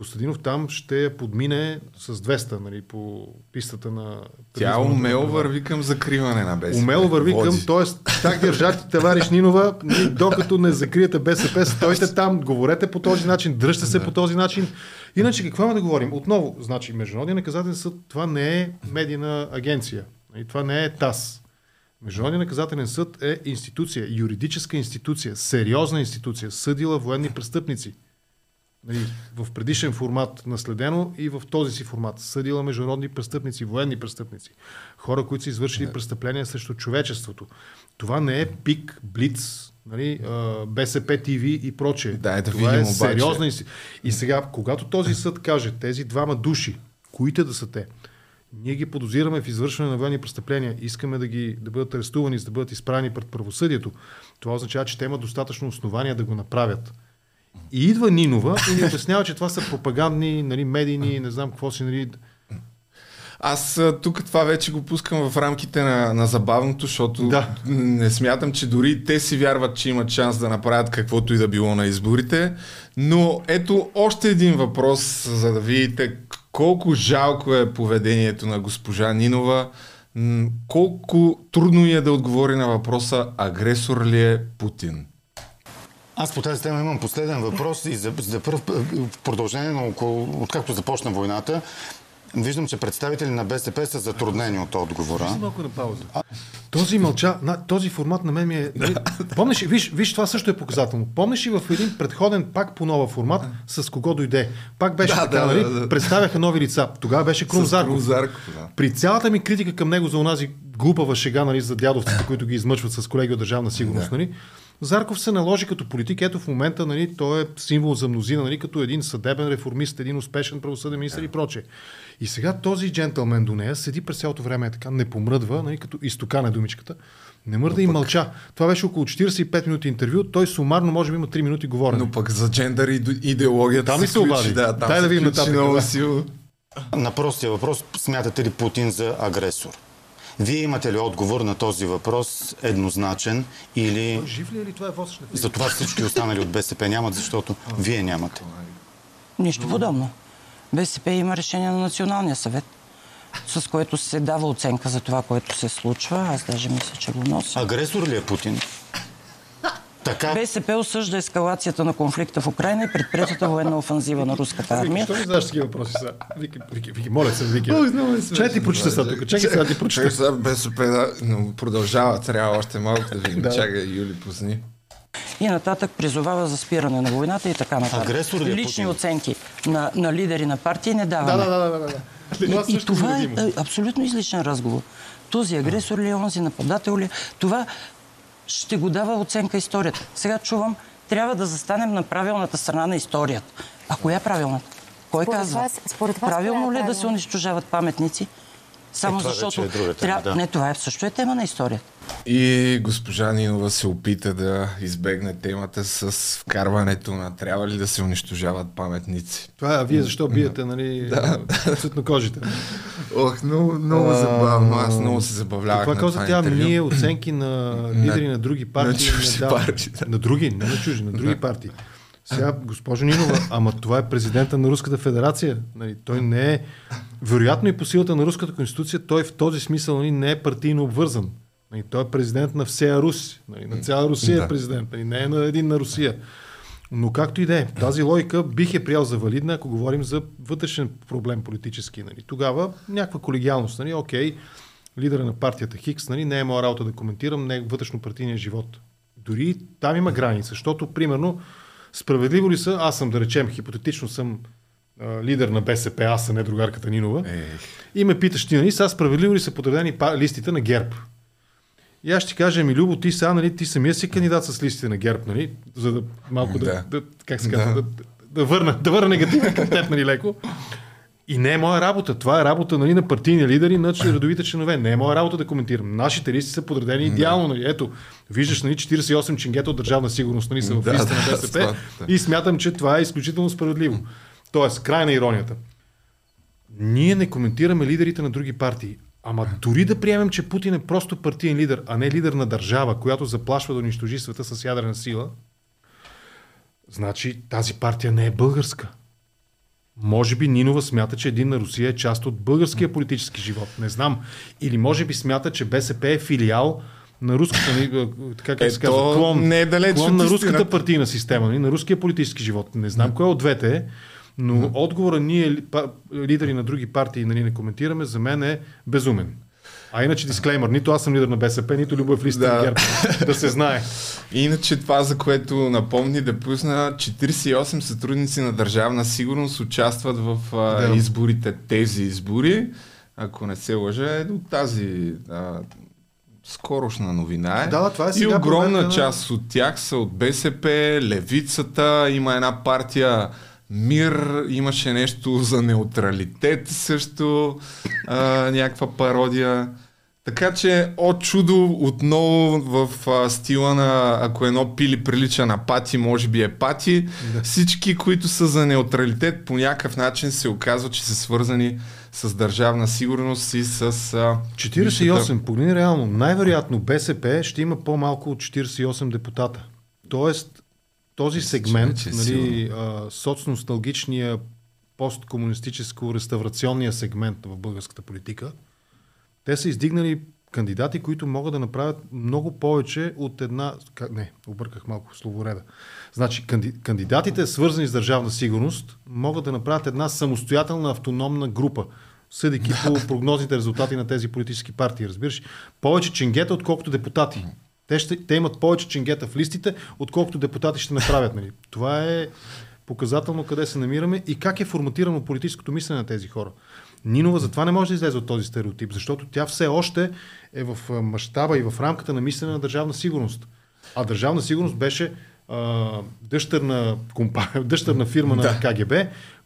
S2: Костадинов там ще подмине с 200 нали, по пистата на...
S1: Тя умело върви към закриване на БСП.
S2: Умело върви
S1: Води.
S2: към, т.е. так държати, товариш Нинова, ние, докато не закриете БСП, стойте там, говорете по този начин, дръжте се по този начин. Иначе какво има да говорим? Отново, значи, Международният наказателен съд, това не е медийна агенция. И това не е ТАС. Международният наказателен съд е институция, юридическа институция, сериозна институция, съдила военни престъпници. Нали, в предишен формат наследено и в този си формат. Съдила международни престъпници, военни престъпници. Хора, които са извършили престъпления срещу човечеството. Това не е пик, блиц, нали, БСП ТВ и прочее.
S1: Дай да
S2: Това
S1: видим
S2: е
S1: обаче.
S2: сериозна институция. И сега, когато този съд каже, тези двама души, които да са те, ние ги подозираме в извършване на военни престъпления, искаме да, ги, да бъдат арестувани, за да бъдат изправени пред правосъдието, това означава, че те имат достатъчно основания да го направят. И идва Нинова и ни обяснява, че това са пропагандни, нали, медийни, не знам какво си, нали,
S1: Аз тук това вече го пускам в рамките на, на забавното, защото
S2: Да.
S1: не смятам, че дори те си вярват, че имат шанс да направят каквото и да било на изборите. Но ето още един въпрос, за да видите колко жалко е поведението на госпожа Нинова. Колко трудно е да отговори на въпроса агресор ли е Путин?
S6: Аз по тази тема имам последен въпрос и за, за първ продължение на около, откакто започна войната, виждам, че представители на БСП са затруднени от отговора.
S2: Виж малко на пауза. Този мълча, на, този формат на мен ми е... Нали, помниш, виж, виж, това също е показателно. Помниш ли в един предходен, пак по нова формат, с кого дойде? Пак беше
S1: Да,
S2: така,
S1: да,
S2: нали?
S1: да, да.
S2: Представяха нови лица. Тогава беше Крум Зарков.
S1: Да.
S2: При цялата ми критика към него за онази глупава шега, нали, за дядовците, които ги измъчват с колеги от Държавна сигурност, нали? Зарков се наложи като политик. Ето в момента нали, той е символ за мнозина, нали, като един съдебен реформист, един успешен правосъден министр и прочее. И сега този джентълмен до нея седи през цялото време е така, не помръдва, нали, като изтокана думичката. Не мърда и мълча. Това беше около 45 минути интервю. Той сумарно може би има 3 минути говорене.
S1: Но пък за джендър и идеологията
S2: Там ли се обади?
S1: Да, там
S2: Дай да видим нататък.
S6: На простия въпрос, смятате ли Путин за агресор? Вие имате ли отговор на този въпрос еднозначен или
S2: Жив ли е ли това е восъчна
S6: за това всички останали от БСП нямат, защото вие нямате?
S7: Нищо подобно. БСП има решение на Националния съвет, с което се дава оценка за това, което се случва. Аз даже мисля, че го нося.
S6: Агресор ли е Путин? Така,
S7: БСП осъжда ескалацията на конфликта в Украина и предприятата военна офанзива на руската армия.
S2: Що ми задаш такива въпроси сега? Вики, Вики, Вики, моля се, Вики.
S1: Е.
S2: Чай ти прочита сега тук. Чакай сега ти
S1: Чакай
S2: прочита.
S1: сега БСП, да, но продължава, трябва още малко да видим.
S2: Да.
S1: Чакай, Юли, пусни.
S7: И нататък призовава за спиране на войната и така нататък.
S6: Агресор ли е
S7: Лични оценки на, на лидери на партии не
S2: Да,
S7: даваме.
S2: да, да, да, да, да.
S7: И, и това е,
S2: видимо.
S7: е абсолютно излишен разговор. Този агресор ли е, онзи нападател ли е, това ще го дава оценка историята. Сега чувам, трябва да застанем на правилната страна на историята. А коя е правилната? Кой
S8: Според
S7: казва?
S8: вас- според вас
S7: Правилно
S8: коя
S7: ли
S8: е
S7: е да се унищожават паметници? Само
S6: това
S7: защото...
S6: е друга тема, да.
S7: Не, това е, също е тема на историята.
S1: И госпожа Нинова се опита да избегне темата с вкарването на трябва ли да се унищожават паметници.
S2: Това е, а вие защо биете, нали, цветнокожите?
S1: Ох, много, много забавно. Аз много се забавлявах на
S2: каза
S1: това
S2: тя? Ние оценки на лидери на други партии.
S1: чужди
S2: не
S1: партии, да.
S2: На други, не на чужди, на други партии. Сега, госпожо Нинова, ама това е президента на Руската федерация. Нали, той не е... Вероятно и по силата на Руската конституция, той в този смисъл нали, не е партийно обвързан. Нали, той е президент на всея Руси. Нали, на цяла Русия
S1: Да.
S2: е президент. Нали, не е на един на Русия. Но както и да е, тази логика бих е приял за валидна, ако говорим за вътрешен проблем политически. Нали. Тогава някаква колегиалност. Нали, окей, лидера на партията Хикс, нали, не е моя работа да коментирам не е вътрешно партийния живот. Дори там има граница, защото, примерно, справедливо ли са, аз съм, да речем, хипотетично съм а, лидер на БСП, аз съм не другарката Нинова,
S1: Ех.
S2: и ме питаш ти, нали, сега справедливо ли са подредени листите на ГЕРБ? И аз ще кажа, ми Любо, ти сега, нали, ти самия си кандидат с листите на ГЕРБ, нали, за да малко да,
S1: Да.
S2: да, как се казва, да, да, да, върна, да върна негатива към теб, нали, леко. И не е моя работа. Това е работа нали, на партийни лидери, на редовите членове. Не е моя работа да коментирам. Нашите листи са подредени идеално. Нали. Ето, виждаш, нали, 48 чингета от държавна сигурност нали, са в
S1: Да,
S2: листа на
S1: да,
S2: БСП
S1: това, да.
S2: и смятам, че това е изключително справедливо. Тоест, край на иронията. ние не коментираме лидерите на други партии. Ама дори да приемем, че Путин е просто партиен лидер, а не лидер на държава, която заплашва да унищожи света с ядрена сила, значи тази партия не е българска. Може би Нинова смята, че един на Русия е част от българския политически живот. Не знам. Или може би смята, че БСП е филиал на руската, така как се казва, клон,
S1: не е далеч
S2: клон на руската партийна система, на руския политически живот. Не знам кое от двете е, но отговора ние, лидери на други партии, нали, не коментираме, за мен е безумен. А иначе дисклеймър, нито аз съм лидер на БСП, нито Любов Листа
S1: Да.
S2: да. ГЕРБ, да се знае.
S1: Иначе това, за което напомни да пусна, 48 сътрудници на държавна сигурност участват в а,
S2: Да.
S1: изборите, тези избори. Ако не се лъжа, е от тази а, скорошна новина е.
S2: Да, това е
S1: И
S2: сега
S1: огромна
S2: проверка на-
S1: част от тях са от БСП, Левицата, има една партия Мир, имаше нещо за неутралитет също, а, някаква пародия. Така че, от чудо, отново в а, стила на ако едно пили прилича на пати, може би е пати, да. всички, които са за неутралитет, по някакъв начин се оказва, че са свързани с държавна сигурност и с... А,
S2: 48, погледни реално. Най-вероятно БСП ще има по-малко от 48 депутата. Тоест, този сегмент,
S1: че е
S2: нали, а, соцносталгичния посткомунистическо-реставрационния сегмент в българската политика, те са издигнали кандидати, които могат да направят много повече от една... Не, обърках малко словореда. Значи, канди... кандидатите, свързани с държавна сигурност, могат да направят една самостоятелна автономна група, съдейки по <laughs> прогнозните резултати на тези политически партии. Разбираш? Повече ченгета, отколкото депутати. Те, ще, те имат повече ченгета в листите, отколкото депутати ще направят. Нали? Това е показателно къде се намираме и как е форматирано политическото мислене на тези хора. Нинова затова не може да излезе от този стереотип, защото тя все още е в мащаба и в рамката на мислене на държавна сигурност. А държавна сигурност беше а, дъщерна, компания, <laughs> дъщерна фирма на КГБ,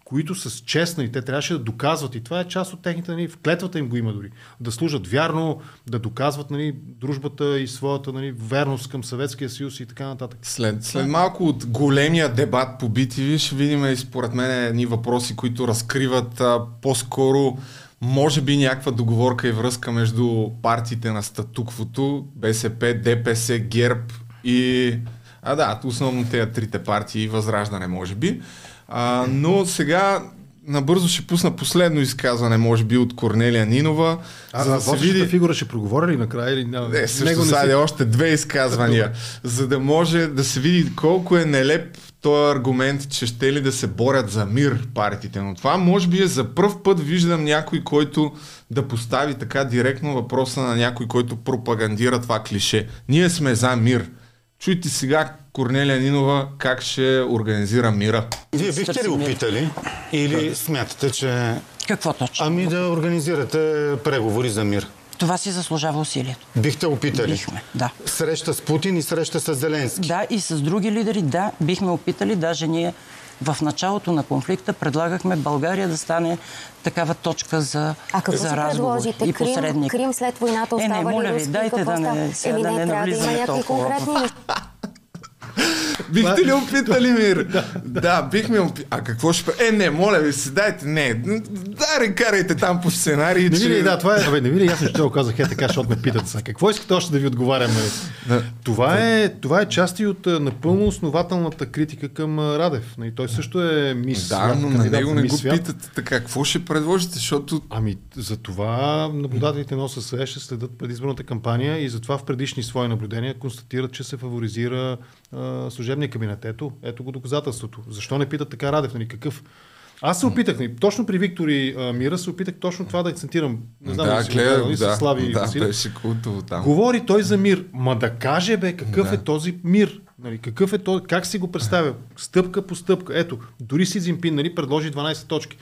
S2: които с честна и те трябваше да доказват и това е част от техните, нали, в клетвата им го има дори, да служат вярно, да доказват нали, дружбата и своята нали, верност към Съветския съюз и така нататък.
S1: След, след малко от големия дебат по BTV ще видим и според мен едни въпроси, които разкриват а, по-скоро може би някаква договорка и връзка между партиите на статуквото, БСП, ДПС, ГЕРБ и... А да, основно тези трите партии Възраждане, може би. А, но сега набързо ще пусна последно изказване, може би, от Корнелия Нинова,
S2: А,
S1: за да се види...
S2: фигура ще проговори ли накрая или няма?
S1: Не, също
S2: не си-
S1: още две изказвания, за да може да се види колко е нелеп този аргумент, че ще ли да се борят за мир партиите. Но това може би е за първ път виждам някой, който да постави така директно въпроса на някой, който пропагандира това клише. Ние сме за мир. Чуйте сега Корнелия Нинова как ще организира мира.
S6: Вие бихте ли опитали или смятате, че...
S7: Какво точно?
S6: Ами да организирате преговори за мир?
S7: Това си заслужава усилието.
S6: Бихте опитали?
S7: Бихме, да.
S6: Среща с Путин и среща с Зеленски.
S7: Да, и с други лидери, да, бихме опитали. Даже ние в началото на конфликта предлагахме България да стане такава точка за,
S8: А какво
S7: за разговор
S8: предложите?
S7: и
S8: Крим,
S7: посредник.
S8: Крим след войната
S7: Е, не,
S8: остава
S7: моля
S8: ли руски?
S7: дайте да не- сега
S8: Еми
S7: да
S8: не,
S7: не
S8: да има
S7: навлизаме толкова.
S8: конкретни.
S1: Бихте ли опитали мир? да, бихме опитали. А какво ще... Е, не, моля ви се, дайте, не. Дай, карайте там по сценарии,
S2: Не ви ли,
S1: че...
S2: да, това е, абе, не ви ли ясно, че го казах е така, защото ме питат сега. Какво искате още да ви отговарям? Нали? Това, е, това е част и от а, напълно основателната критика към а, Радев. Нали? Той също е мис
S1: Да, но на него не го
S2: свят.
S1: питате така. Какво ще предложите? Защото
S2: Ами, за това наблюдателите на ОССЕ ще следят предизборната кампания и затова в предишни свои наблюдения констатират, че се фаворизира а, служебния кабинет. Ето, ето го доказателството. Защо не питат така Радев? Нали? Какъв? Аз се опитах, нали, точно при Виктори а, Мира се опитах точно това да акцентирам. Не знам
S1: да,
S2: си
S1: гледа,
S2: нали,
S1: да,
S2: Слави
S1: да,
S2: Василев.
S1: беше култово там.
S2: Говори той за мир. Ма да каже, бе, какъв
S1: Да.
S2: е този мир? Нали, какъв е то, как си го представя? Стъпка по стъпка. Ето, дори Си Цзинпин нали, предложи 12 точки.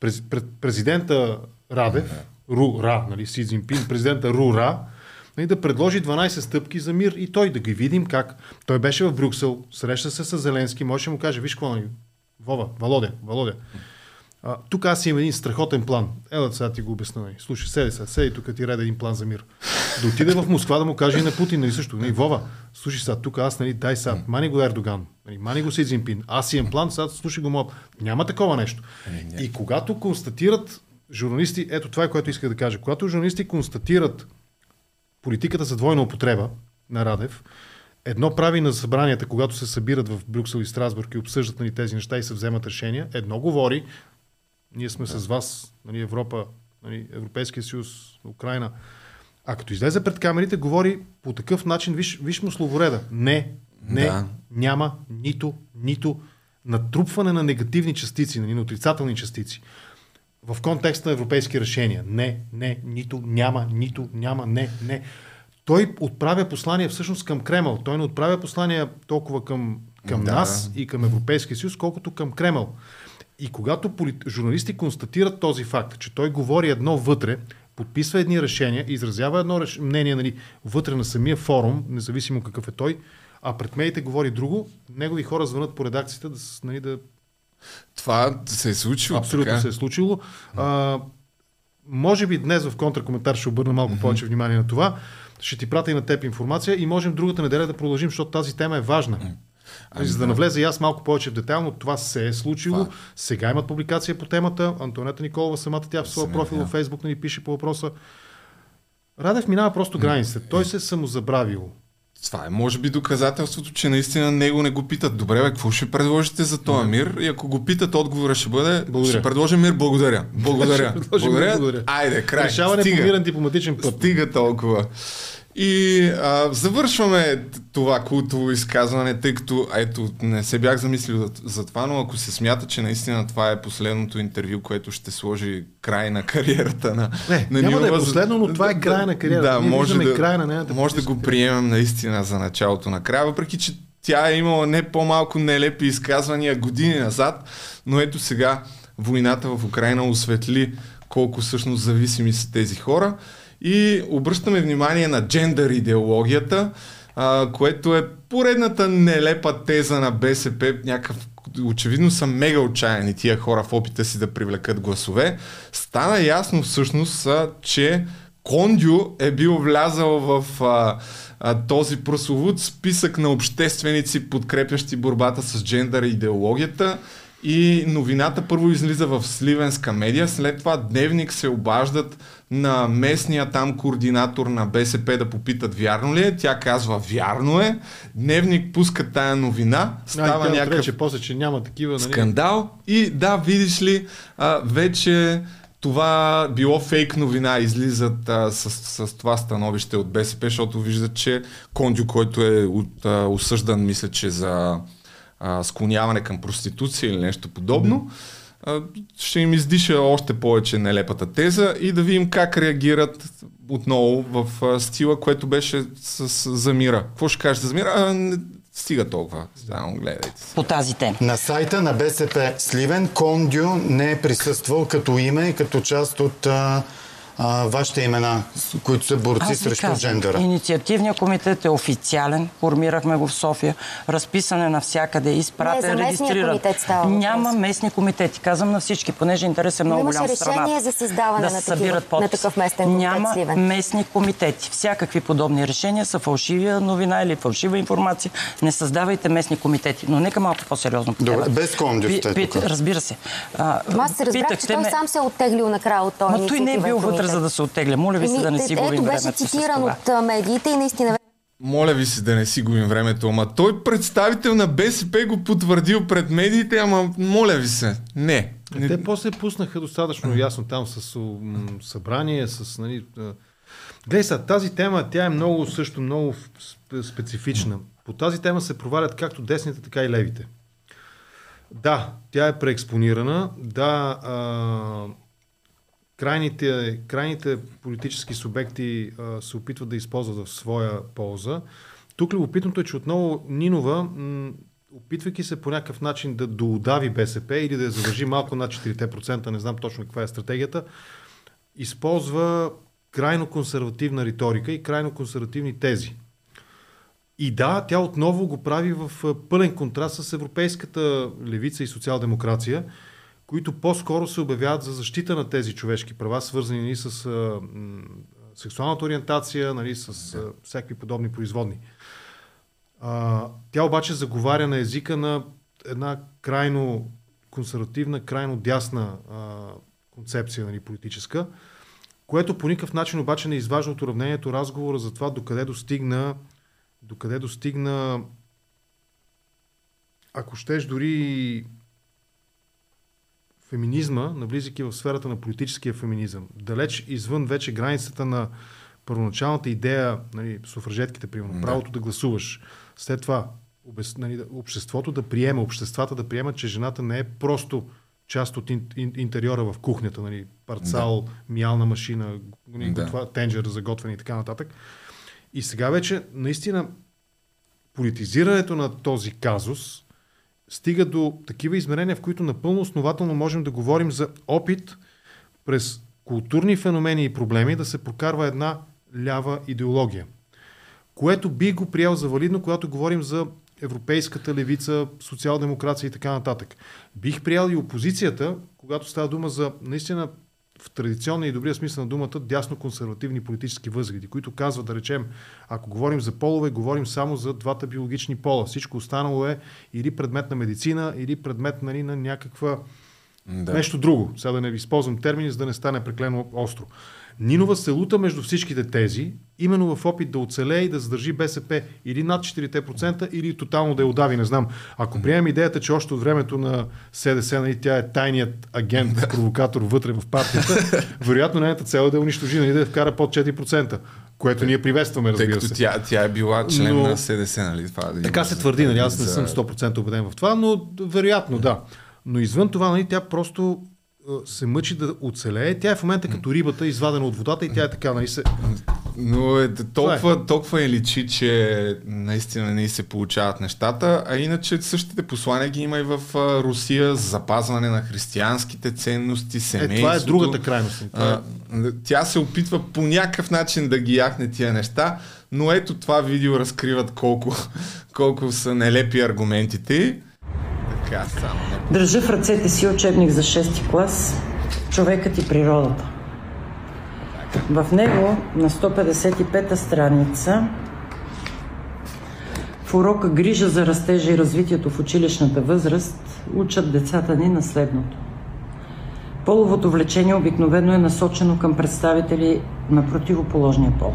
S2: През, пред, президента Радев, Ру Ра, нали, Си Цзинпин, президента Ру Ра, нали, да предложи 12 стъпки за мир и той да ги видим как. Той беше в Брюксел, среща се с Зеленски, може да му каже, виж какво, нали, Вова, Володя, Володя. А, тук аз имам един страхотен план. Ела сега ти го обясня. Нали. Слушай, седи сега, седи тук ти реда един план за мир. Да отиде в Москва да му каже и на Путин, нали също. Нали, Вова, слушай сега, тук аз, нали, дай сега, мани го Ердоган, нали, мани го Си Цзинпин, аз имам план, сега слушай го моят. Няма такова нещо. И когато констатират журналисти, ето това е което иска да кажа, когато журналисти констатират политиката за двойна употреба на Радев, едно прави на събранията, когато се събират в Брюксел и Страсбург и обсъждат нали, тези неща и се вземат решения, едно говори, ние сме да. с вас, нали, Европа, нали, Европейския съюз, Украина, а като излезе пред камерите, говори по такъв начин, виж, виж му словореда. Не, не, да. няма нито, нито натрупване на негативни частици, на отрицателни частици. В контекста на европейски решения. Не, не, нито, няма, нито, няма, не, не. Той отправя послания всъщност към Кремъл. Той не отправя послания толкова към, към да. нас и към Европейския съюз, колкото към Кремъл. И когато полит... журналисти констатират този факт, че той говори едно вътре, подписва едни решения, изразява едно реш... мнение нали, вътре на самия форум, независимо какъв е той, а пред медиите говори друго, негови хора звънат по редакцията да, нали, да...
S1: Това се е случило.
S2: Абсолютно така? се е случило. А, може би днес в контракоментар ще обърна малко mm-hmm. повече внимание на това. Ще ти пратя и на теб информация и можем другата неделя да продължим, защото тази тема е важна. Mm-hmm. Ами, за да навлезе и аз малко повече в детайл, но това се е случило. Това. Сега имат публикация по темата. Антонета Николова самата тя в своя профил във Фейсбук ни нали, пише по въпроса. Радев минава просто границите. Той се е самозабравил.
S1: Това е, може би, доказателството, че наистина него не го питат. Добре, бе, какво ще предложите за този мир? И ако го питат, отговора ще бъде, благодаря. ще предложим мир, благодаря. <laughs> Благодаря. благодаря. благодаря. Айде, край.
S2: Решаване по мирен дипломатичен път.
S1: Стига толкова. И а, завършваме това култово изказване, тъй като ето, не се бях замислил за, за това, но ако се смята, че наистина това е последното интервю, което ще сложи край на <laughs> кариерата на,
S2: не,
S1: на
S2: няма да е последно, но това е край на кариерата.
S1: Да, Ние може да, край на да, може да го приемем наистина за началото на края, въпреки че тя е имала не по-малко нелепи изказвания години назад, но ето сега войната в Украина осветли колко всъщност зависими са тези хора. И обръщаме внимание на джендър идеологията, а, което е поредната нелепа теза на БСП, някакъв очевидно са мега отчаяни тия хора в опита си да привлекат гласове. Стана ясно всъщност, че Кондю е бил влязал в а, а, този прословут списък на общественици, подкрепящи борбата с джендър идеологията. И новината първо излиза в Сливенска медия, след това Дневник се обаждат на местния там координатор на БСП да попитат вярно ли е. Тя казва вярно е. Дневник пуска тая новина. Става а, някакъв
S2: че после, че няма такива, нали?
S1: скандал. И да, видиш ли, а, вече това било фейк новина, излизат а, с, с това становище от БСП, защото виждат, че Кондю, който е от, а, осъждан, мисля, че за а, склоняване към проституция или нещо подобно, mm-hmm ще им издиша още повече нелепата теза и да видим как реагират отново в стила, което беше с, с за мира. Какво ще кажеш за мира? А, не, стига толкова. Само гледайте.
S7: По тази тема.
S6: На сайта на БСП Сливен Кондю не е присъствал като име и като част от а, а, вашите имена, които са борци срещу казвам, джендъра?
S7: Инициативният комитет е официален, формирахме го в София, разписан е навсякъде, изпратен,
S8: Не,
S7: регистриран.
S8: става
S7: Няма местни комитети, казвам на всички, понеже интерес е много голям в страната.
S8: решение за създаване
S7: да
S8: на, такива, на такъв местен комитет
S7: Няма
S8: Сливен.
S7: местни комитети. Всякакви подобни решения са фалшива новина или фалшива информация. Не създавайте местни комитети. Но нека малко по-сериозно
S6: по Добре, без кондио
S7: Разбира се.
S8: А, аз се разбрах, че той сам се е оттеглил накрая от този
S7: той не е бил вътре за да се оттегля. Моля ви се да не си губим времето
S8: Ето беше цитиран от медиите и наистина
S1: моля ви се да не си губим времето, ама той представител на БСП го потвърдил пред медиите, ама моля ви се, не.
S2: не. Те после пуснаха достатъчно ясно там с събрание, с... Нали, Гледай сега, тази тема, тя е много също много специфична. По тази тема се провалят както десните, така и левите. Да, тя е преекспонирана. Да, а, крайните, крайните политически субекти а, се опитват да използват в своя полза. Тук любопитното е, че отново Нинова, м- опитвайки се по някакъв начин да доудави БСП или да я задържи малко над 4%, не знам точно каква е стратегията, използва крайно консервативна риторика и крайно консервативни тези. И да, тя отново го прави в пълен контраст с европейската левица и социал-демокрация, които по-скоро се обявяват за защита на тези човешки права, свързани нали, с а, сексуалната ориентация, нали, с а, всякакви подобни производни. А, тя обаче заговаря на езика на една крайно консервативна, крайно дясна а, концепция нали, политическа, което по никакъв начин обаче не изважда от уравнението разговора за това докъде достигна, докъде достигна ако щеш дори феминизма, навлизайки в сферата на политическия феминизъм, далеч извън вече границата на първоначалната идея, нали, суфражетките, примерно, да. правото да гласуваш, след това обес, нали, обществото да приема, обществата да приемат, че жената не е просто част от ин, ин, интериора в кухнята, нали, парцал, да. миална машина, нали, да. готва, тенджер за готвене и така нататък. И сега вече, наистина, политизирането на този казус стига до такива измерения, в които напълно основателно можем да говорим за опит през културни феномени и проблеми да се прокарва една лява идеология. Което би го приел за валидно, когато говорим за европейската левица, социал-демокрация и така нататък. Бих приел и опозицията, когато става дума за наистина в традиционния и добрия смисъл на думата дясно-консервативни политически възгледи, които казват, да речем, ако говорим за полове, говорим само за двата биологични пола. Всичко останало е или предмет на медицина, или предмет нали, на някаква да. нещо друго. Сега да не ви използвам термини, за да не стане преклено остро. Нинова се лута между всичките тези, именно в опит да оцелее и да задържи БСП или над 4%, или тотално да я удави, не знам. Ако приемем идеята, че още от времето на СДС, нали, тя е тайният агент, провокатор вътре в партията, вероятно нейната цел е да унищожи, нали, да я вкара под 4% което ние приветстваме, разбира
S1: се. Тя, тя е била член но... на СДС, нали? Това,
S2: да така се твърди, нали? Аз не съм 100% убеден в това, но вероятно да. Но извън това, нали, тя просто се мъчи да оцелее. Тя е в момента като рибата, извадена от водата и тя е така, нали се...
S1: Но е, толкова, е. толкова е личи, че наистина не се получават нещата, а иначе същите послания ги има и в Русия за запазване на християнските ценности, семейството. Е,
S2: това е другата крайност.
S1: А, тя се опитва по някакъв начин да ги яхне тия неща, но ето това видео разкриват колко, <laughs> колко са нелепи аргументите.
S7: Държа в ръцете си учебник за 6 клас Човекът и природата. В него на 155-та страница в урока Грижа за растежа и развитието в училищната възраст учат децата ни на следното. Половото влечение обикновено е насочено към представители на противоположния пол.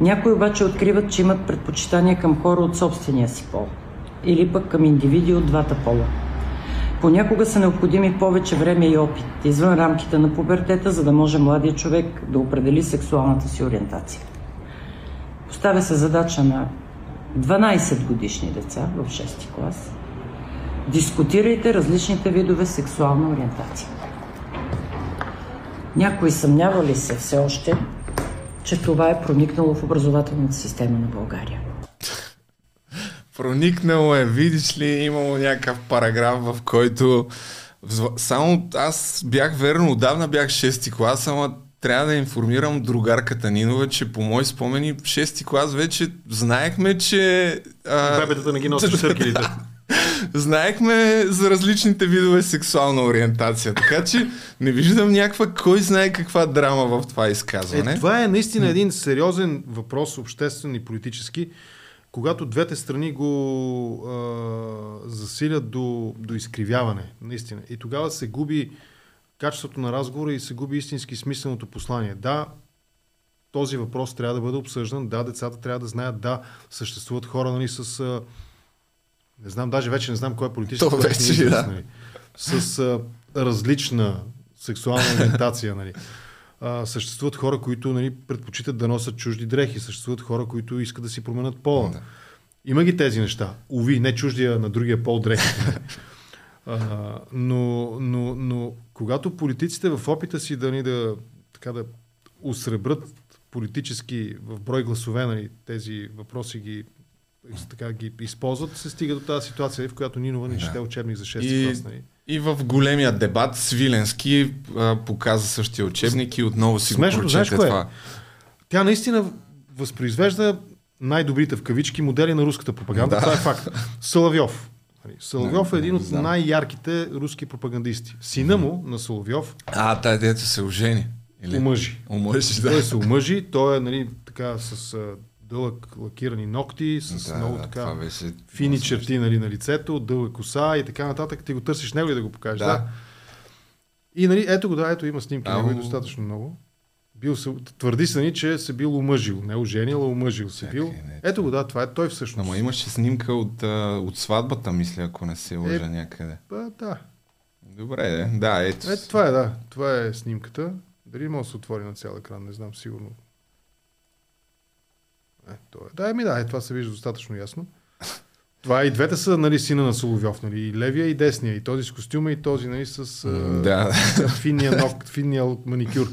S7: Някои обаче откриват, че имат предпочитания към хора от собствения си пол или пък към индивиди от двата пола. Понякога са необходими повече време и опит извън рамките на пубертета, за да може младия човек да определи сексуалната си ориентация. Поставя се задача на 12 годишни деца в 6 клас. Дискутирайте различните видове сексуална ориентация. Някой съмнява ли се все още, че това е проникнало в образователната система на България?
S1: Проникнало е, видиш ли, имало някакъв параграф, в който само аз бях верно, отдавна бях 6 клас, ама трябва да информирам другарката Нинова, че по мои спомени 6 клас вече знаехме, че...
S2: А... Бебетата не ги носят църквите. <laughs> Да.
S1: Знаехме за различните видове сексуална ориентация, така че не виждам някаква кой знае каква драма в това изказване.
S2: Е, това е наистина един сериозен въпрос, обществен и политически, когато двете страни го а, засилят до, до изкривяване, наистина. И тогава се губи качеството на разговора и се губи истински смисленото послание. Да, този въпрос трябва да бъде обсъждан, да, децата трябва да знаят, да, съществуват хора нали, с... А, не знам, даже вече не знам кой е политически.
S1: То вече, да. Нали,
S2: с а, различна сексуална ориентация. Нали а, съществуват хора, които нали, предпочитат да носят чужди дрехи, съществуват хора, които искат да си променят пола. Да. Има ги тези неща. Уви, не чуждия на другия пол дрехи. <laughs> а, но, но, но когато политиците в опита си да, ни да, така да усребрат политически в брой гласове нали, тези въпроси ги така ги използват, се стига до тази ситуация, в която Нинова не чете учебник за 6 и, клас. Нали?
S1: И в големия дебат Свиленски а, показа същия учебник и отново си Смешно, го прочете това. Е?
S2: Тя наистина възпроизвежда най-добрите в кавички модели на руската пропаганда. Да. Това е факт. Соловьов. Нали, Соловьов е един от най-ярките руски пропагандисти. Сина му на Соловьов.
S1: А, тази дето се ожени.
S2: Или... Омъжи.
S1: Омъжи,
S2: да. Той се омъжи. Той е нали, така с дълъг лакирани ногти, с да, много така беше фини черти нали, на лицето, дълга коса и така нататък. Ти го търсиш него и да го покажеш. Да. да. И нали, ето го, да, ето има снимки,
S1: Ау.
S2: него и достатъчно много. Бил се, твърди се ни, че се бил омъжил. Не оженил, а омъжил се бил.
S1: не.
S2: Ето го, да, това е той всъщност.
S1: Ама имаше снимка от, от сватбата, мисля, ако не се лъжа
S2: Е,
S1: някъде.
S2: Ба, да.
S1: Добре, де. да, ето.
S2: Ето това е, да. Това е снимката. Дали може да се отвори на цял екран, не знам сигурно. Е, е. Да, еми да, е, това се вижда достатъчно ясно. Това и двете са нали, сина на Соловьов, нали, и левия и десния, и този с костюма, и този нали, с а,
S1: Да.
S2: финния ног, финния маникюр.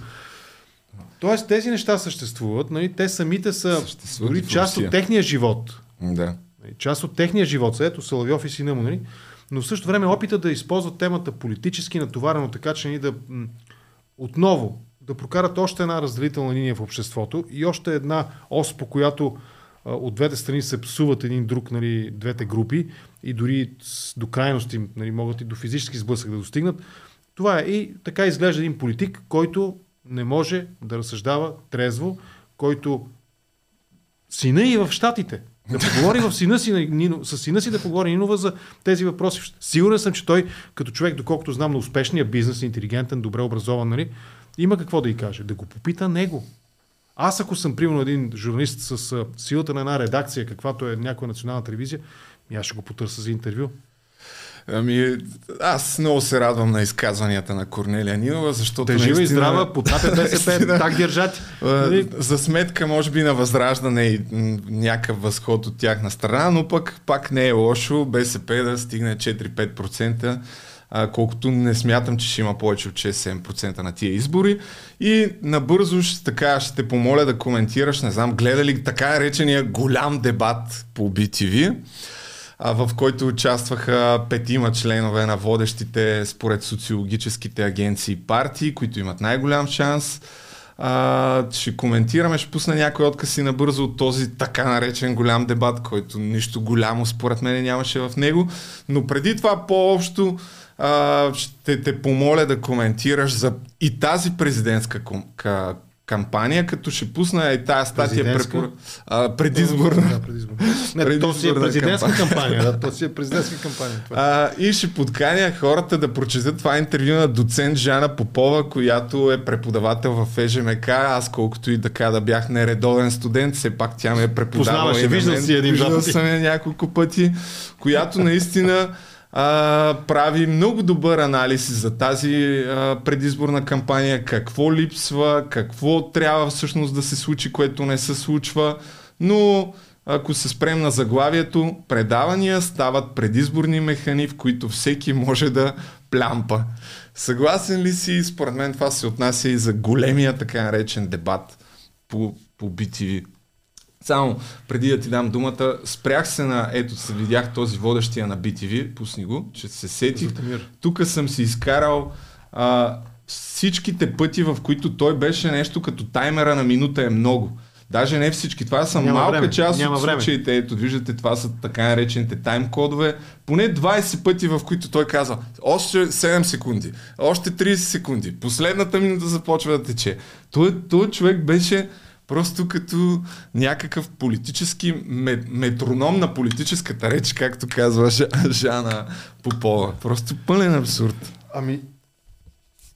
S2: Тоест тези неща съществуват, нали, те самите са
S1: Съществуват
S2: дори
S1: и в
S2: част от техния живот.
S1: Да.
S2: Нали, Част от техния живот, са ето Соловьов и сина му, нали? но в същото време опита да използват темата политически натоварено, така че ни да м, отново да прокарат още една разделителна линия в обществото и още една ос, по която от двете страни се псуват един друг, нали, двете групи и дори до крайности нали, могат и до физически сблъсък да достигнат. Това е и така изглежда един политик, който не може да разсъждава трезво, който сина и в Штатите. Да поговори в сина си, Нино, с сина си да поговори Нинова за тези въпроси. Сигурен съм, че той, като човек, доколкото знам на успешния бизнес, интелигентен, добре образован, нали, има какво да й каже. Да го попита него. Аз ако съм, примерно, един журналист с силата на една редакция, каквато е някоя национална телевизия, ми аз ще го потърся за интервю.
S1: Ами, аз много се радвам на изказванията на Корнелия Нинова, защото
S2: Те жива и здрава, потапя <laughs> БСП,
S1: наистина,
S2: так държати.
S1: а,
S2: Нали?
S1: За сметка, може би, на възраждане и някакъв възход от тяхна страна, но пък пак не е лошо БСП да стигне 4-5%, а, колкото не смятам, че ще има повече от 6-7% на тия избори. И набързо ще, така, ще те помоля да коментираш, не знам, гледа ли така речения голям дебат по BTV, а, в който участваха петима членове на водещите според социологическите агенции партии, които имат най-голям шанс. А, ще коментираме, ще пусна някои откъси набързо от този така наречен голям дебат, който нищо голямо според мен нямаше в него. Но преди това по-общо а, ще те помоля да коментираш за и тази президентска ком- ка- кампания, като ще пусна и тази статия препор... а, предизборна.
S2: Да, предизборна. Не,
S1: Предизборна
S2: то си е президентска
S1: кампания.
S2: кампания. Да, то си е президентска кампания. Това.
S1: А, и ще подканя хората да прочетат това интервю на доцент Жана Попова, която е преподавател в ЕЖМК. Аз колкото и така да бях нередовен студент, все пак тя ме е преподавала.
S2: Познаваше, виждал си един
S1: Виждал съм я няколко пъти, която наистина а, прави много добър анализ за тази а, предизборна кампания, какво липсва, какво трябва всъщност да се случи, което не се случва, но ако се спрем на заглавието, предавания стават предизборни механи, в които всеки може да плямпа. Съгласен ли си? Според мен това се отнася и за големия така наречен дебат по, по BTV. Само преди да ти дам думата, спрях се на, ето се видях този водещия на BTV, пусни го, че се сетих. Тук съм си изкарал а, всичките пъти, в които той беше нещо като таймера на минута е много. Даже не всички. Това са
S2: Няма
S1: малка
S2: време,
S1: част
S2: няма
S1: от
S2: време.
S1: случаите. Ето, виждате, това са така наречените тайм кодове. Поне 20 пъти, в които той казва, още 7 секунди, още 30 секунди, последната минута започва да тече. Той, той човек беше просто като някакъв политически мет, метроном на политическата реч, както казва Жана Попова. Просто пълен абсурд.
S2: Ами,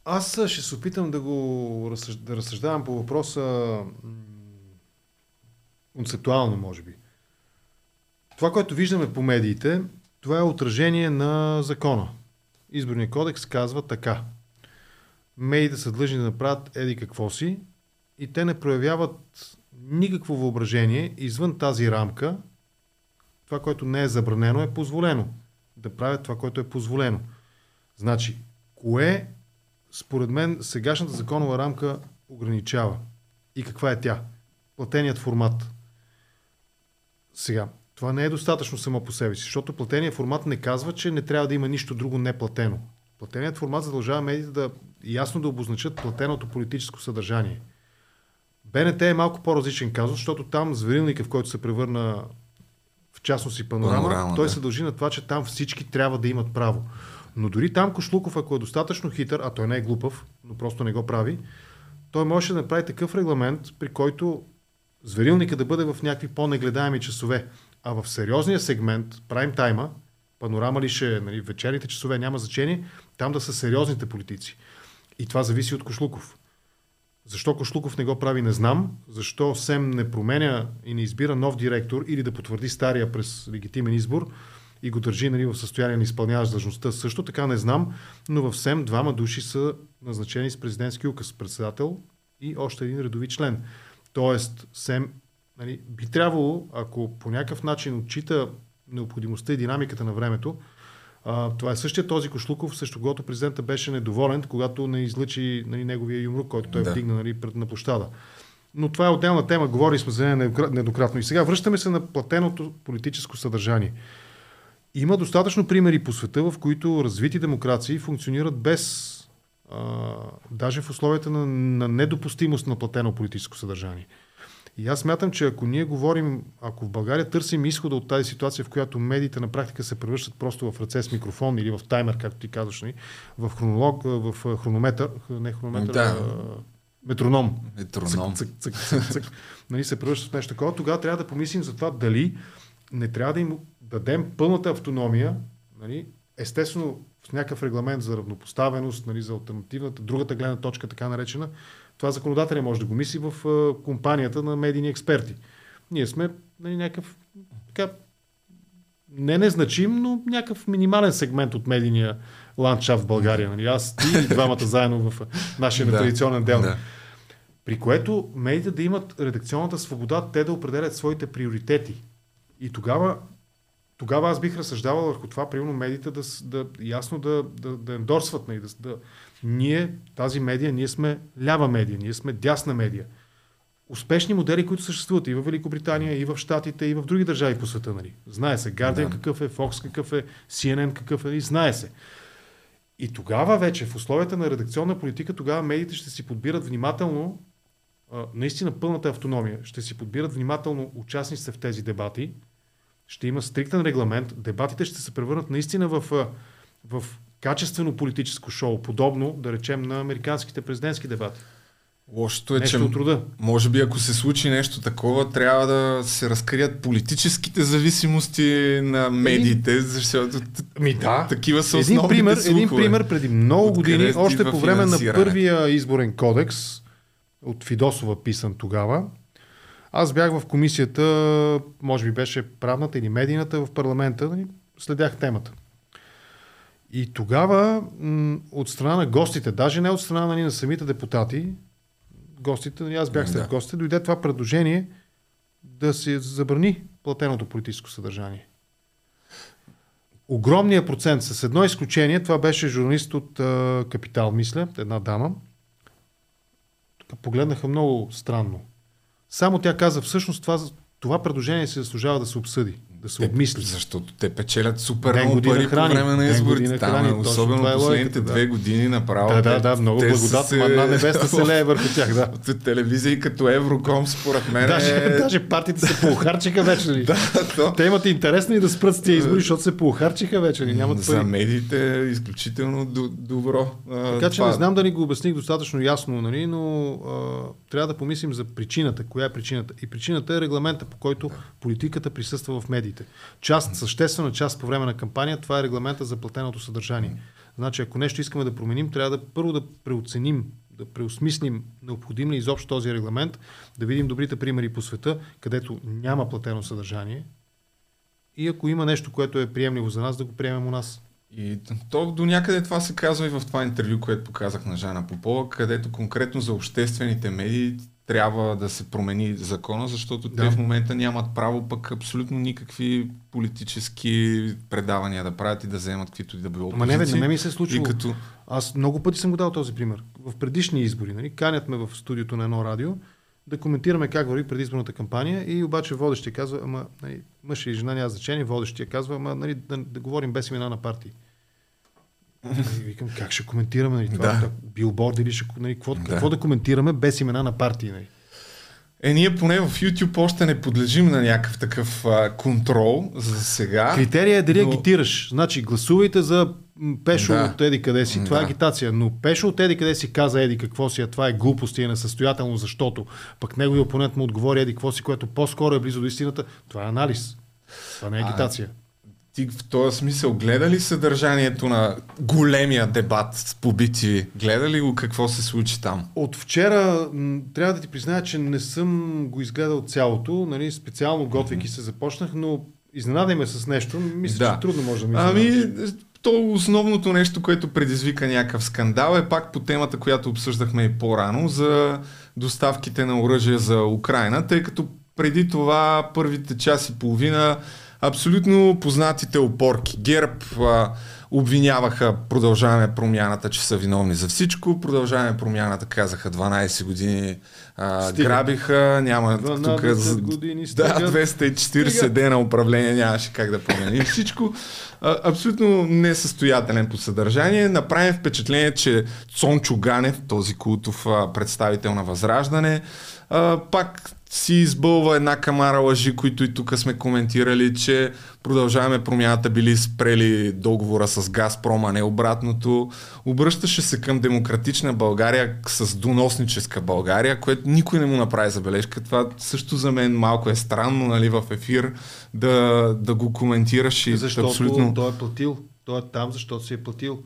S2: аз ще се опитам да го да разсъждавам по въпроса концептуално, може би. Това, което виждаме по медиите, това е отражение на закона. Изборният кодекс казва така. Медиите са длъжни да направят еди какво си и те не проявяват никакво въображение извън тази рамка. Това, което не е забранено, е позволено. Да правят това, което е позволено. Значи, кое според мен сегашната законова рамка ограничава? И каква е тя? Платеният формат. Сега, това не е достатъчно само по себе си, защото платеният формат не казва, че не трябва да има нищо друго неплатено. Платеният формат задължава медиите да ясно да обозначат платеното политическо съдържание. БНТ е малко по-различен казус, защото там зверилника, в който се превърна в частност и панорама,
S1: Панорама,
S2: той
S1: да.
S2: се дължи на това, че там всички трябва да имат право. Но дори там Кошлуков, ако е достатъчно хитър, а той не е глупав, но просто не го прави, той може да направи такъв регламент, при който зверилника да бъде в някакви по-негледаеми часове. А в сериозния сегмент, прайм тайма, панорама ли ще, е, нали, вечерните часове, няма значение, там да са сериозните политици. И това зависи от Кошлуков. Защо Кошлуков не го прави, не знам. Защо СЕМ не променя и не избира нов директор или да потвърди стария през легитимен избор и го държи нали, в състояние на изпълняващ длъжността, също така не знам, но в СЕМ двама души са назначени с президентски указ. Председател и още един редови член. Тоест, СЕМ нали, би трябвало, ако по някакъв начин отчита необходимостта и динамиката на времето, а, това е същия този Кошлуков, също когато президента беше недоволен, когато не излъчи нали, неговия юмрук, който той да. вдигна нали, пред на площада. Но това е отделна тема, говорили сме за нея недократно. И сега връщаме се на платеното политическо съдържание. Има достатъчно примери по света, в които развити демокрации функционират без, а, даже в условията на, на недопустимост на платено политическо съдържание. И аз смятам, че ако ние говорим, ако в България търсим изхода от тази ситуация, в която медиите на практика се превръщат просто в ръце с микрофон или в таймер, както ти казваш, нали, в хронолог, в хронометър, не хронометър, да. а, метроном.
S1: Метроном.
S2: Цък, цък, цък, цък, цък. <laughs> нали, се превръщат в нещо такова, тогава трябва да помислим за това дали не трябва да им дадем пълната автономия, нали, естествено в някакъв регламент за равнопоставеност, нали, за альтернативната, другата гледна точка, така наречена, това законодателя може да го мисли в компанията на медийни експерти. Ние сме нали, някакъв така, не незначим, но някакъв минимален сегмент от медийния ландшафт в България. Нали? Аз, ти и двамата заедно в нашия да, традиционен дел. Да. При което медиите да имат редакционната свобода, те да определят своите приоритети. И тогава, тогава аз бих разсъждавал върху това, примерно медиите да, да ясно да, да, да ендорсват, нали, да, да, ние, тази медия, ние сме лява медия, ние сме дясна медия. Успешни модели, които съществуват и в Великобритания, и в Штатите, и в други държави по света. Нали. Знае се Guardian да. какъв е, Fox какъв е, CNN какъв е, и знае се. И тогава вече, в условията на редакционна политика, тогава медиите ще си подбират внимателно, наистина пълната автономия, ще си подбират внимателно участниците в тези дебати, ще има стриктен регламент, дебатите ще се превърнат наистина в, в качествено политическо шоу, подобно, да речем, на американските президентски дебати.
S1: Лошото е, нещо че труда. може би ако се случи нещо такова, трябва да се разкрият политическите зависимости на медиите, защото
S2: ми, да.
S1: такива са
S2: един пример, слухове. Един пример преди много години, още по време на първия изборен кодекс, от Фидосова писан тогава, аз бях в комисията, може би беше правната или медийната в парламента, нали, следях темата. И тогава м- от страна на гостите, даже не от страна нали, на самите депутати, гостите, нали, аз бях след да. гостите, дойде това предложение да се забрани платеното политическо съдържание. Огромният процент, с едно изключение, това беше журналист от а, Капитал, мисля, една дама. Тук погледнаха много странно. Само тя каза, всъщност това, това предложение се заслужава да се обсъди да се обмисли.
S1: Защото те печелят супер много пари храни, по време на изборите. Там, храни, особено е последните да. две години направо.
S2: Да, да, да, много благодат, се... на небеста се <laughs> лее върху тях. Да.
S1: От телевизии като Евроком, според мен.
S2: Даже, е... <laughs> даже партиите се поухарчиха вече. Ли? <laughs> да, то... Те имат интересно и да спрат с тия избори, защото се поухарчиха вече. Ли? Нямат
S1: За медиите е изключително добро.
S2: Така че това... не знам да ни го обясних достатъчно ясно, нали, но а, трябва да помислим за причината. Коя е причината? И причината е регламента, по който политиката присъства в медиите медиите. Част, съществена част по време на кампания, това е регламента за платеното съдържание. Значи, ако нещо искаме да променим, трябва да първо да преоценим, да преосмислим необходим ли изобщо този регламент, да видим добрите примери по света, където няма платено съдържание. И ако има нещо, което е приемливо за нас, да го приемем у нас.
S1: И то до някъде това се казва и в това интервю, което показах на Жана Попова, където конкретно за обществените медии трябва да се промени закона, защото да. те в момента нямат право пък абсолютно никакви политически предавания да правят и да вземат каквито и да било.
S2: Ама не, не, не ми се е случило. Като... Аз много пъти съм го дал този пример. В предишни избори, нали, канят ме в студиото на едно радио да коментираме как върви предизборната кампания и обаче водещия казва, ама нали, мъж и жена няма значение, водещия казва, ама нали, да, да говорим без имена на партии. И викам, как ще коментираме нали, това? Да. Билборд или ще, нали, какво, да. какво да коментираме без имена на партии? Нали?
S1: Е, ние поне в YouTube още не подлежим на някакъв такъв а, контрол за сега.
S2: Критерия е дали но... агитираш. Значи, гласувайте за Пешо да. от Еди къде си. Това е да. е агитация. Но Пешо от Еди къде си каза Еди какво си, а това е глупост и е несъстоятелно, защото пък неговия опонент му отговори Еди какво си, което по-скоро е близо до истината. Това е анализ. Това не е агитация. А,
S1: Ти в този смисъл гледа ли съдържанието на големия дебат по BTV? Гледа ли го какво се случи там?
S2: От вчера м, трябва да ти призная, че не съм го изгледал цялото. Нали, специално готвейки се започнах, но изненадай ме с нещо. Мисля,
S1: Да.
S2: че трудно може да ми
S1: Ами, то основното нещо, което предизвика някакъв скандал е пак по темата, която обсъждахме и по-рано за доставките на оръжие за Украина, тъй като преди това първите час и половина абсолютно познатите опорки. ГЕРБ а, обвиняваха продължаваме промяната, че са виновни за всичко. Продължаваме промяната, казаха 12 години а,
S2: Стига.
S1: грабиха, няма
S2: 12
S1: тук...
S2: години
S1: Да,
S2: стигат.
S1: 240
S2: Стига.
S1: дена управление нямаше как да промени всичко. А, абсолютно несъстоятелен по съдържание. Направим впечатление, че Цончо Ганев, този култов а, представител на Възраждане, а, пак си избълва една камара лъжи, които и тук сме коментирали, че продължаваме промяната били спрели договора с Газпром, а не обратното. Обръщаше се към демократична България с доносническа България, което никой не му направи забележка. Това също за мен малко е странно нали, в ефир да, да го коментираш и
S2: Защото
S1: абсолютно...
S2: той е платил. Той е там, защото си е платил.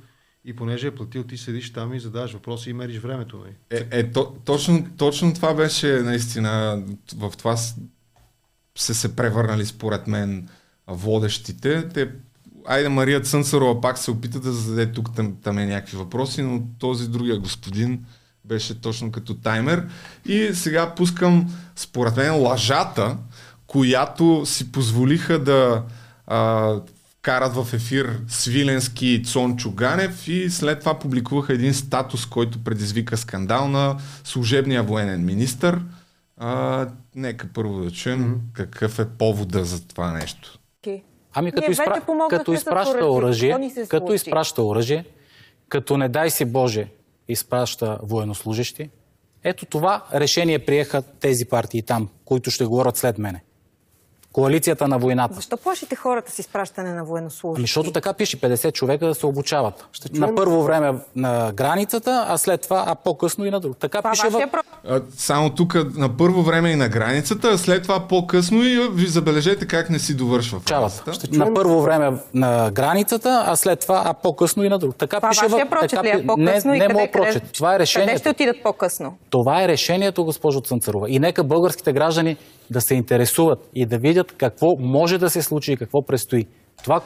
S2: И понеже е платил, ти седиш там и задаваш въпроси и мериш времето. Нали?
S1: Е, е то, точно, точно това беше наистина, в това се се превърнали според мен водещите. Те, айде Мария Цънцарова пак се опита да зададе тук там, там е някакви въпроси, но този другия господин беше точно като таймер. И сега пускам, според мен, лъжата, която си позволиха да а, карат в ефир Свиленски и Цончо Ганев и след това публикуваха един статус, който предизвика скандал на служебния военен министр. А, нека първо да чуем mm-hmm. какъв е повода за това нещо.
S9: Ами като,
S10: Ние
S9: изпра... като изпраща
S10: оръжие.
S9: като изпраща оръжие, като не дай си Боже изпраща военнослужащи, ето това решение приеха тези партии там, които ще говорят след мене. Коалицията на войната.
S10: Защо плашите хората с изпращане на военнослужащи?
S9: Ами, защото така пише 50 човека да се обучават. На първо време на границата, а след това, а по-късно и на друг. Така
S10: Това
S9: пише в...
S1: А, само тук на първо време и на границата, а след това по-късно и ви забележете как не си довършва
S9: Чават.
S1: фразата.
S9: На първо време на границата, а след това, а по-късно и на друг. Така
S10: Това
S9: пише в...
S10: прочет
S9: така
S10: ли е по-късно
S9: не,
S10: и
S9: не
S10: къде,
S9: моят
S10: къде,
S9: прочет. Това е решението.
S10: Къде ще отидат по-късно?
S9: Това е решението, госпожо Цънцарова. И нека българските граждани да се интересуват и да видят какво може да се случи и какво предстои. Това,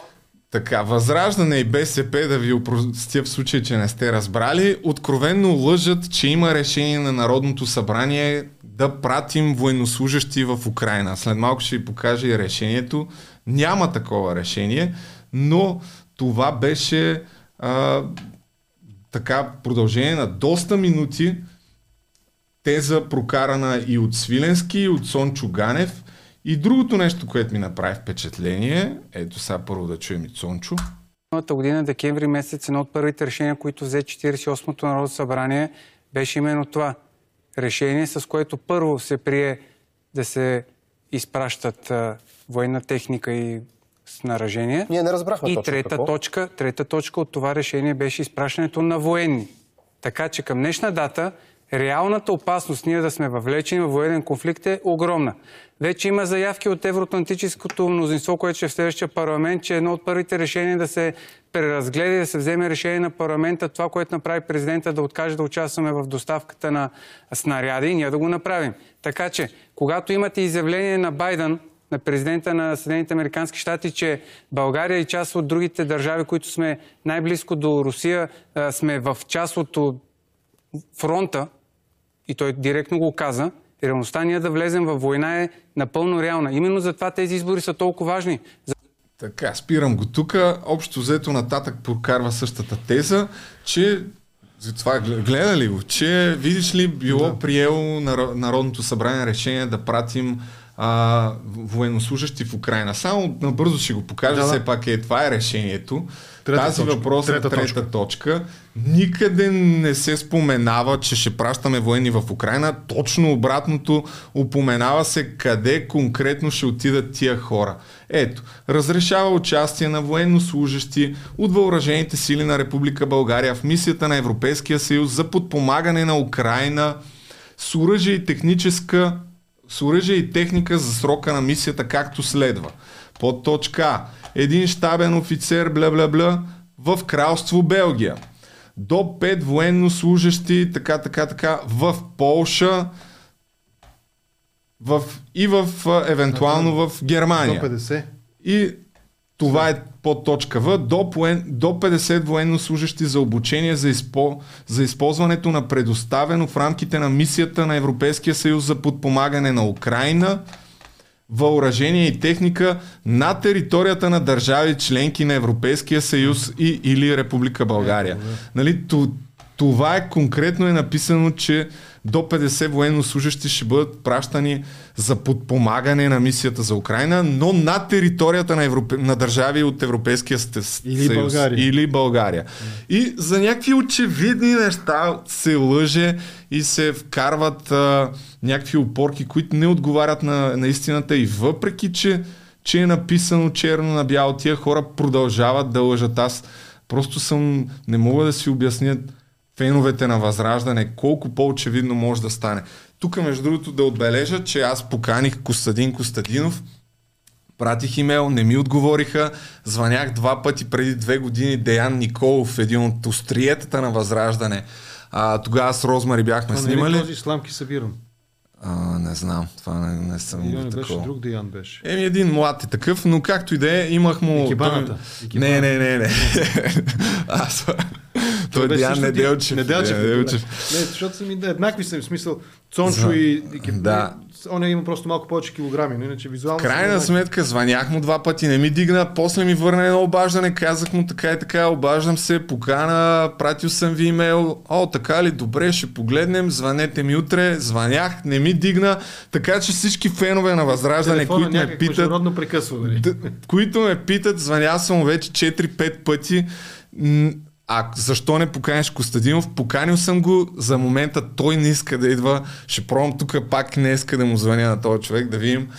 S1: Така, Възраждане и БСП, да ви опростя в случай, че не сте разбрали, откровенно лъжат, че има решение на Народното събрание да пратим военнослужащи в Украина. След малко ще ви покажа и решението. Няма такова решение, но това беше а, така продължение на доста минути теза прокарана и от Свиленски, и от Сончо Ганев. И другото нещо, което ми направи впечатление, ето сега първо да чуем и Цончо.
S11: Миналата година, декември месец, едно от първите решения, които взе 48-то Народно събрание, беше именно това. Решение, с което първо се прие да се изпращат а, военна техника и снаражение.
S12: Ние не разбрахме
S11: И
S12: точно
S11: трета
S12: какво.
S11: точка, трета точка от това решение беше изпращането на военни. Така че към днешна дата реалната опасност ние да сме въвлечени в военен конфликт е огромна. Вече има заявки от евроатлантическото мнозинство, което ще е в следващия парламент, че едно от първите решения е да се преразгледа и да се вземе решение на парламента, това, което направи президента да откаже да участваме в доставката на снаряди ние да го направим. Така че, когато имате изявление на Байден, на президента на Съединените Американски щати, че България и част от другите държави, които сме най-близко до Русия, сме в част от фронта, и той директно го каза, реалността ние да влезем в война е напълно реална. Именно затова тези избори са толкова важни.
S1: Така, спирам го тук. Общо взето нататък прокарва същата теза, че за това гл- гледа ли го, че видиш ли било да. приело Нар- Народното събрание решение да пратим а, военнослужащи в Украина. Само набързо ще го покажа,
S2: Да, да.
S1: все пак е това е решението.
S2: Трета
S1: Тази
S2: точка.
S1: въпрос е
S2: Трета
S1: трета
S2: точка.
S1: точка. Никъде не се споменава, че ще пращаме военни в Украина. Точно обратното упоменава се къде конкретно ще отидат тия хора. Ето, разрешава участие на военнослужащи от въоръжените сили на Република България в мисията на Европейския съюз за подпомагане на Украина с оръжие и техническа с оръжие и техника за срока на мисията както следва. Под точка. Един щабен офицер, бла, в кралство Белгия. До 5 военнослужащи, така, така, така, в Полша в, и в, евентуално в Германия.
S2: До 50.
S1: И това е под точка В. До, до 50 военнослужащи за обучение за, изпо, за използването на предоставено в рамките на мисията на Европейския съюз за подпомагане на Украина въоръжение и техника на територията на държави членки на Европейския съюз и или Република България. Нали, ту- това е конкретно е написано, че до 50 военнослужащи ще бъдат пращани за подпомагане на мисията за Украина, но на територията на, Европе... на държави от Европейския сте-
S2: Или
S1: съюз.
S2: България.
S1: Или България. И за някакви очевидни неща се лъже и се вкарват а, някакви опорки, които не отговарят на, на истината и въпреки, че, че е написано черно на бяло, тия хора продължават да лъжат. Аз просто съм, не мога да си обясня феновете на Възраждане, колко по-очевидно може да стане. Тук, между другото, да отбележа, че аз поканих Костадин Костадинов, Пратих имейл, не ми отговориха. Звънях два пъти преди две години Деян Николов, един от остриетата на Възраждане. А, тогава с Розмари бяхме
S2: Това не е
S1: снимали.
S2: ли този сламки събирам?
S1: А, не знам, това не, не съм го
S2: не беше друг Деян беше.
S1: Еми един млад е такъв, но както и да е, имах му...
S2: Екибаната.
S1: Той... Не, не, не, не. <laughs> Аз... Той е
S2: беше
S1: Диан Неделчев.
S2: Неделчев.
S1: Неделчев.
S2: Не, защото са ми да, еднакви са, в смисъл Цончо
S1: За-
S2: и екип.
S1: Да.
S2: Он има просто малко повече килограми, но иначе визуално...
S1: крайна
S2: еднакви.
S1: сметка звънях му два пъти, не ми дигна, после ми върна едно обаждане, казах му така и така, обаждам се, покана, пратил съм ви имейл, о, така ли, добре, ще погледнем, звънете ми утре, звънях, не ми дигна, така че всички фенове на Възраждане,
S2: Телефона
S1: които ме питат,
S2: прекъсва. Нали?
S1: Д- които ме питат, звънял съм вече 4-5 пъти. А защо не поканиш Костадинов? Поканил съм го, за момента той не иска да идва. Ще пробвам тук пак не иска да му звъня на този човек, да видим.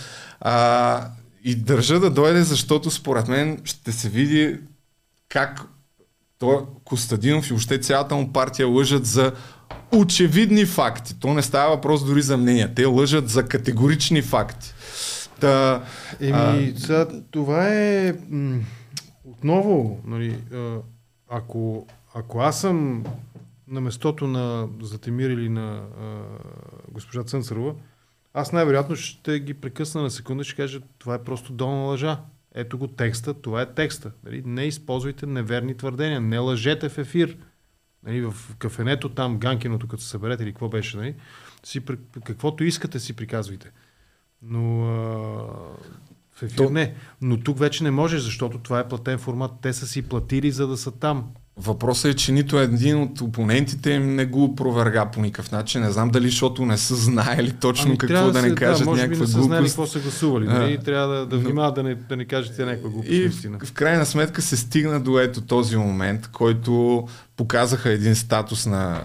S1: А, и държа да дойде, защото според мен ще се види как той, Костадинов и въобще цялата му партия лъжат за очевидни факти. То не става въпрос дори за мнения. Те лъжат за категорични факти. Та,
S2: Еми, сега, това е отново, нали, а, ако, ако аз съм на местото на Затемир или на а, госпожа Цънцарова, аз най-вероятно ще ги прекъсна на секунда и ще кажа, това е просто долна лъжа. Ето го текста, това е текста. Нали? Не използвайте неверни твърдения, не лъжете в ефир. Нали, в кафенето там, Ганкиното, като се съберете или какво беше, нали? си, каквото искате си приказвайте. Но а, в ефир
S1: То-
S2: не. Но тук вече не можеш, защото това е платен формат. Те са си платили, за да са там.
S1: Въпросът е, че нито един от опонентите им не го проверга по никакъв начин. Не знам дали, защото не са знаели точно
S2: Ами,
S1: какво да,
S2: се-
S1: не кажат
S2: да, може би
S1: някаква
S2: не са
S1: глупост.
S2: какво са гласували.
S1: А.
S2: Нали? Трябва да, да внимават да не, да не кажете някаква глупост.
S1: И в, в крайна сметка се стигна до ето този момент, който показаха един статус на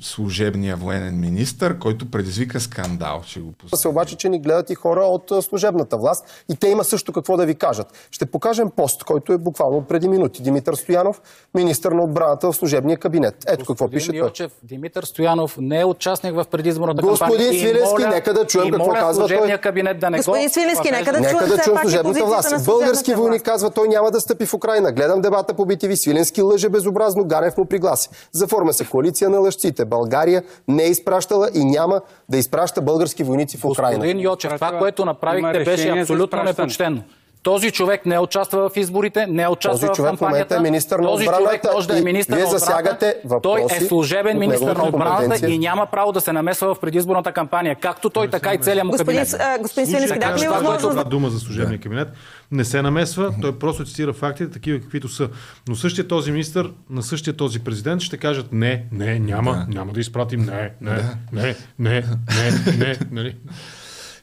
S1: служебния военен министр, който предизвика скандал. Ще го пусна.
S12: се обаче, че ни гледат и хора от служебната власт и те има също какво да ви кажат. Ще покажем пост, който е буквално преди минути. Димитър Стоянов, министър на отбраната в служебния кабинет. Ето какво пише
S9: Господин
S12: той.
S9: Йочев, Димитър Стоянов не е участник в предизборната
S12: Господин
S9: кампания. И
S12: Свиленски,
S9: моля-
S12: нека да чуем какво казва
S9: служебния
S12: той.
S9: кабинет да не
S10: Господин
S9: го
S10: Свиленски, нека да
S12: Нека
S10: чуем
S12: да чуем служебната власт. Български
S10: власт.
S12: казва, той няма да стъпи в Украина. Гледам дебата по BTV. Свиленски лъже безобразно, Ганев му пригласи. Заформя се коалиция на лъжците. България не е изпращала и няма да изпраща български войници в Украина.
S9: Господин Йочев, това, което направихте, беше абсолютно непочтено. Този човек не участва в изборите, не участва
S12: Този
S9: в
S12: човек в
S9: кампанията.
S12: момента е министър на
S9: Този
S12: отбраната
S9: човек може да е
S12: и
S9: министър на отбраната. Той е служебен министър на отбраната и няма право да се намесва в предизборната кампания. Както той, така и целият му
S10: Господин,
S9: кабинет.
S10: а, господин Свиленски, дайте ми
S2: това,
S10: възможност да...
S2: дума за служебния кабинет. Не се намесва, той просто цитира фактите, такива каквито са. Но същия този министр на същия този президент ще кажат не, не, няма, няма да изпратим, не, не, не, не, не, не, нали?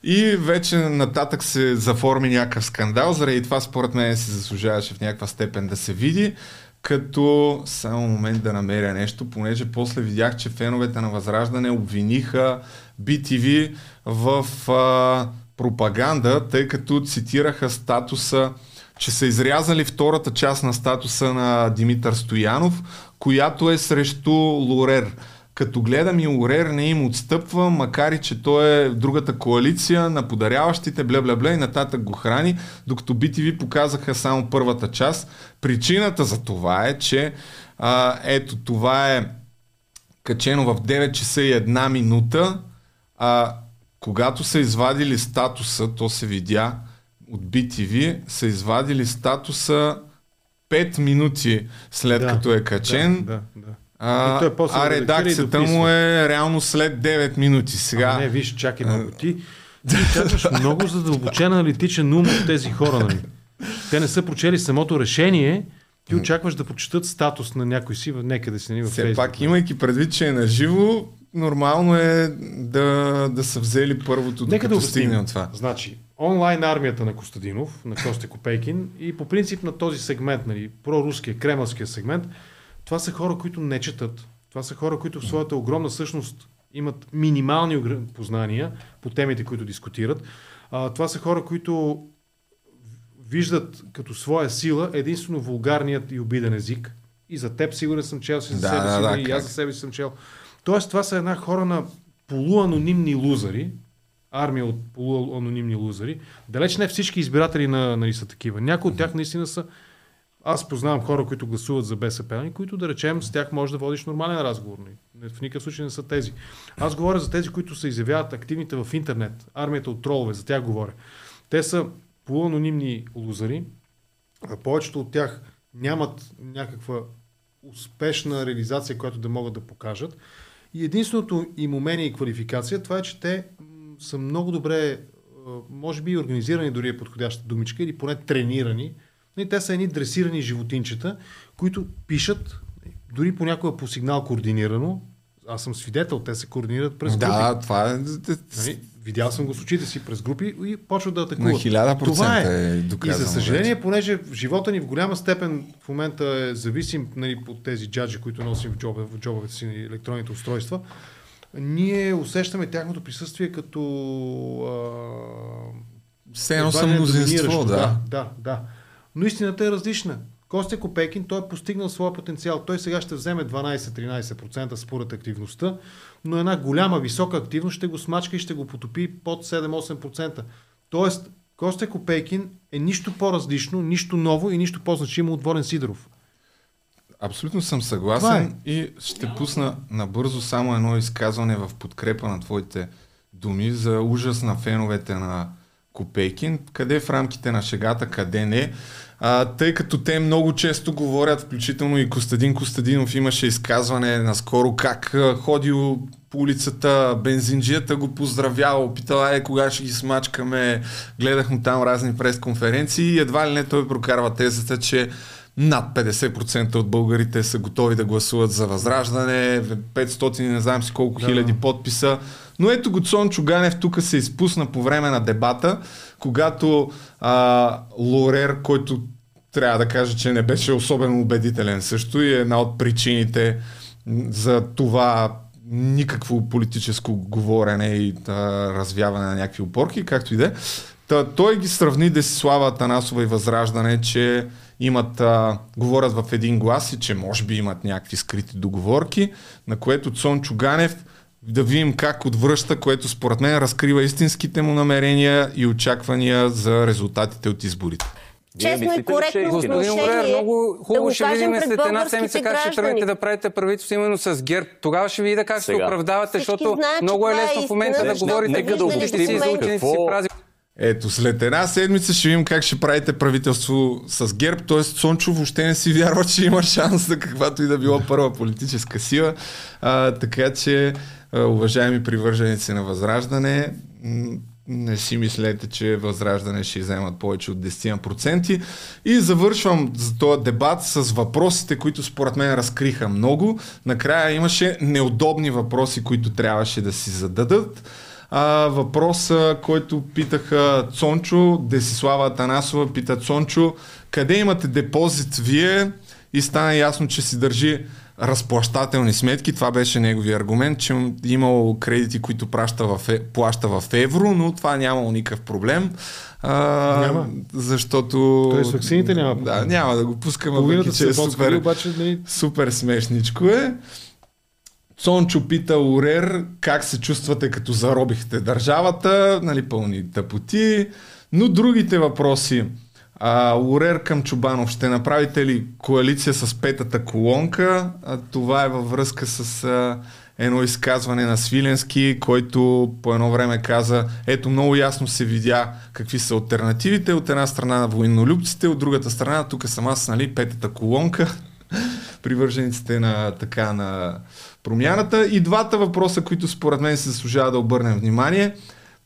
S1: И вече нататък се заформи някакъв скандал, заради това според мен се заслужаваше в някаква степен да се види, като само момент да намеря нещо, понеже после видях, че феновете на Възраждане обвиниха BTV в а, пропаганда, тъй като цитираха статуса, че са изрязали втората част на статуса на Димитър Стоянов, която е срещу Лорер като гледам и Орер не им отстъпва, макар и че той е другата коалиция на подаряващите, бля, бля, бля, и нататък го храни, докато BTV показаха само първата част. Причината за това е, че а, ето това е качено в 9 часа и една минута, а когато са извадили статуса, то се видя от BTV, са извадили статуса 5 минути след
S2: Да,
S1: като е качен.
S2: Да, да, да.
S1: А,
S2: И той после
S1: а редакцията му е реално след 9 минути. Сега...
S2: Ама не, виж, чакай много. Ти, ти чакаш много задълбочен аналитичен ум от тези хора, нали? Те не са прочели самото решение, ти очакваш да прочитат статус на някой си някъде си нали, във
S1: Все
S2: Фейсбук.
S1: пак, имайки предвид, че е наживо, нормално е да, да са взели първото,
S2: Нека да
S1: стигне от това.
S2: Значи, онлайн армията на Костадинов, на Костя Копейкин и по принцип на този сегмент, нали, проруския, кремълския сегмент, това са хора, които не четат. Това са хора, които в своята огромна същност имат минимални познания по темите, които дискутират. А, това са хора, които виждат като своя сила единствено вулгарният и обиден език. И за теб сигурен съм чел си за
S1: Да,
S2: себе
S1: да,
S2: си,
S1: да,
S2: и
S1: как?
S2: аз за себе си съм чел. Тоест, това са една хора на полуанонимни лузари, армия от полуанонимни лузари. Далеч не всички избиратели на, нали, са такива. Някои от тях наистина са аз познавам хора, които гласуват за БСП, нали, които да речем с тях може да водиш нормален разговор. В никакъв случай не са тези. Аз говоря за тези, които се изявяват активните в интернет. Армията от тролове, за тях говоря. Те са полуанонимни лузари. Повечето от тях нямат някаква успешна реализация, която да могат да покажат. И единственото им умение и квалификация, това е, че те са много добре, може би и организирани дори е подходяща думичка, или поне тренирани. И те са едни дресирани животинчета, които пишат, дори понякога по сигнал координирано. Аз съм свидетел, те се координират през групи.
S1: Да, това е...
S2: Нали? Видял съм го с очите си през групи и почват да атакуват.
S1: На 1000%
S2: Това
S1: е
S2: И
S1: доказано
S2: за съжаление, понеже в живота ни в голяма степен в момента е зависим нали, от тези джаджи, които носим в, джоба, в джобовете си електронните устройства, ние усещаме тяхното присъствие като... А,
S1: Все едно са мнозинство, да.
S2: да. Да, да. Но истината е различна. Костя Копейкин, той е постигнал своя потенциал. Той сега ще вземе 12-13% според активността, но една голяма, висока активност ще го смачка и ще го потопи под 7-8%. Тоест, Костя Копейкин е нищо по-различно, нищо ново и нищо по-значимо от Волен Сидоров.
S1: Абсолютно съм съгласен и ще пусна набързо само едно изказване в подкрепа на твоите думи за ужас на феновете на Копейкин, къде в рамките на шегата, къде не. А, тъй като те много често говорят, включително и Костадин Костадинов имаше изказване наскоро как ходил по улицата, бензинджията го поздравява, питала е кога ще ги смачкаме, гледах му там разни пресконференции и едва ли не той прокарва тезата, че над 50% от българите са готови да гласуват за възраждане, 500 не знам си колко
S2: Да.
S1: хиляди подписа. Но ето го Цончо Ганев тук се изпусна по време на дебата, когато а, Лорер, който трябва да кажа, че не беше особено убедителен също и е една от причините за това никакво политическо говорене и а, развяване на някакви опорки, както и да е. Та, той ги сравни Десислава Танасова и Възраждане, че имат, а, говорят в един глас и че може би имат някакви скрити договорки, на което Цончо Ганев да видим как отвръща, което според мен разкрива истинските му намерения и очаквания за резултатите от изборите.
S10: Честно и коректно отношение
S11: много
S10: да
S11: хубаво
S10: го
S11: ще видим след една седмица как ще тръгнете да правите правителство именно с ГЕРБ. Тогава ще видите как ще оправдавате, защото
S10: знаят,
S11: много е
S10: е
S11: лесно в момента да говорите
S13: Нека да
S11: и за ученици си прази.
S1: Ето, след една седмица ще видим как ще правите правителство с ГЕРБ, т.е. Сончо въобще не си вярва, че има шанс за каквато и да било първа политическа сила. А, така че, уважаеми привърженици на Възраждане, не си мислете, че Възраждане ще вземат повече от 10%. И завършвам за този дебат с въпросите, които според мен разкриха много. Накрая имаше неудобни въпроси, които трябваше да си зададат. А, въпрос, а, който питаха Цончо, Десислава Атанасова пита Цончо, къде имате депозит вие? И стана ясно, че си държи разплащателни сметки. Това беше неговия аргумент, че имал кредити, които праща в, е, плаща в евро, но това нямало никакъв проблем. А,
S2: Няма.
S1: Защото...
S2: Той с ваксините няма
S1: Да, няма да го пускаме, въпреки че е супер,
S2: обаче нали,
S1: супер смешничко е. Цончо пита Орер как се чувствате като заробихте държавата, нали, пълни тъпоти. Но другите въпроси. А, Орер към Чубанов, ще направите ли коалиция с петата колонка? А, това е във връзка с а, едно изказване на Свиленски, който по едно време каза, ето много ясно се видя какви са альтернативите. От една страна на военнолюбците, от другата страна тук съм аз, нали, петата колонка, <laughs> привържениците на така на промяната. И двата въпроса, които според мен се заслужава да обърнем внимание.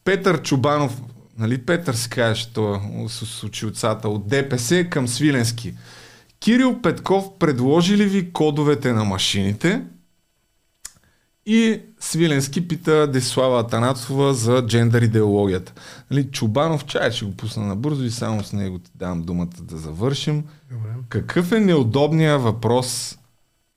S1: Петър Чубанов, нали Петър се каже, то с очилцата от ДПС към Свиленски. Кирил Петков предложи ли ви кодовете на машините? И Свиленски пита Десслава Атанатова за джендър идеологията. Нали, Чубанов чай ще го пусна набързо и само с него ти давам думата да завършим. Добре. Какъв е неудобният въпрос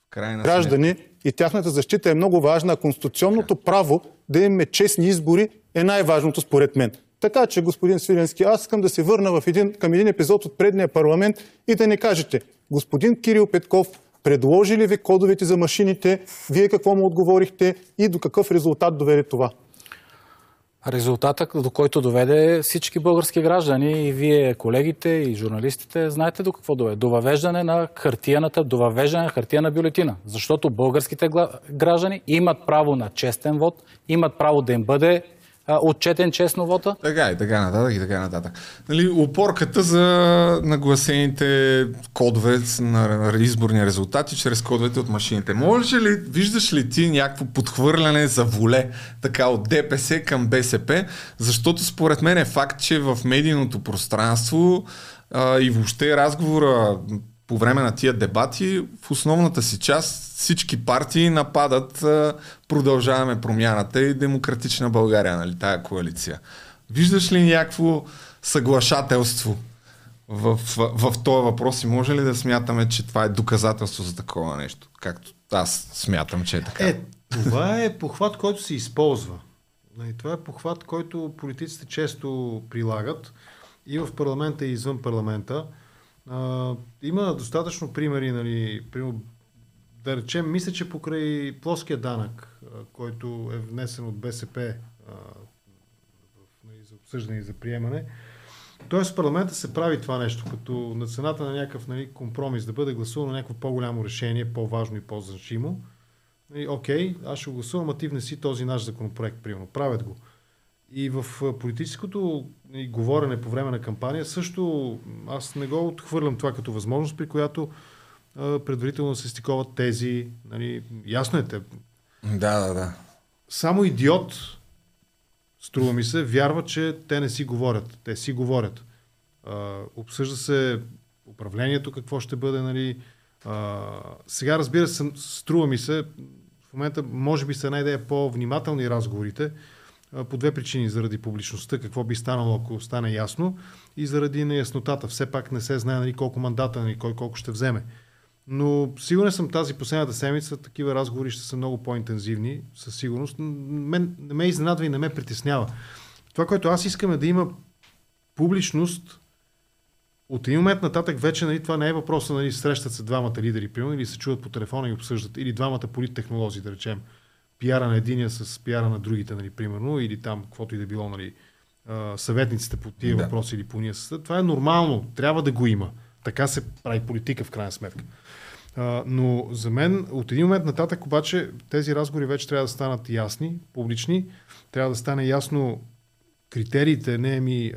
S1: в крайна
S13: Граждани и тяхната защита е много важна, конституционното право да имаме честни избори е най-важното според мен. Така че, господин Свиленски, аз искам да се върна в един, към един епизод от предния парламент и да ни кажете, господин Кирил Петков Предложи ли ви кодовете за машините? Вие какво му отговорихте и до какъв резултат доведе това?
S9: Резултатът, до който доведе всички български граждани и вие, колегите и журналистите, знаете до какво доведе? До въвеждане на хартияната, до въвеждане на хартияна бюлетина. Защото българските граждани имат право на честен вод, имат право да им бъде отчетен честно вота.
S1: Така и така нататък и така нататък. Нали, опорката за нагласените кодове на изборни резултати чрез кодовете от машините. Може ли, виждаш ли ти някакво подхвърляне за воле така от ДПС към БСП? Защото според мен е факт, че в медийното пространство а, и въобще разговора по време на тия дебати, в основната си част всички партии нападат Продължаваме промяната и Демократична България, нали, тая коалиция. Виждаш ли някакво съглашателство в, в, в този въпрос и може ли да смятаме, че това е доказателство за такова нещо? Както аз смятам, че е така.
S2: Е, това е похват, който се използва. Нали, това е похват, който политиците често прилагат и в парламента и извън парламента. А, има достатъчно примери, нали, пример, да речем, мисля, че покрай плоския данък, а, който е внесен от БСП а, нали, за обсъждане и за приемане, т.е. в парламента се прави това нещо, като на цената на някакъв нали, компромис да бъде гласувано някакво по-голямо решение, по-важно и по-значимо. Нали, окей, аз ще го гласувам, а ти внеси този наш законопроект, примерно. Правят го. И в политическото и говорене по време на кампания също аз не го отхвърлям това като възможност, при която а, предварително се стиковат тези. Нали, ясно е те.
S1: Да, да, да.
S2: Само идиот, струва ми се, вярва, че те не си говорят. Те си говорят. А, обсъжда се управлението, какво ще бъде, нали. А, сега, разбира се, струва ми се, в момента може би са една идея по-внимателни разговорите, по две причини. Заради публичността, какво би станало, ако стане ясно, и заради неяснотата. Все пак не се знае нали, колко мандата, нали, кой колко ще вземе. Но сигурен съм тази последната седмица, такива разговори ще са много по-интензивни, със сигурност. Мен, не ме изненадва и не ме притеснява. Това, което аз искам е да има публичност, от един момент нататък вече нали, това не е въпроса, нали, срещат се двамата лидери, примерно, или се чуват по телефона и обсъждат, или двамата политтехнолози, да речем пиара на единия с пиара на другите, нали, примерно, или там, каквото и да било, нали, съветниците по тия да. въпроси или по ния Това е нормално, трябва да го има. Така се прави политика в крайна сметка. Но за мен от един момент нататък обаче тези разговори вече трябва да станат ясни, публични, трябва да стане ясно критериите, не ми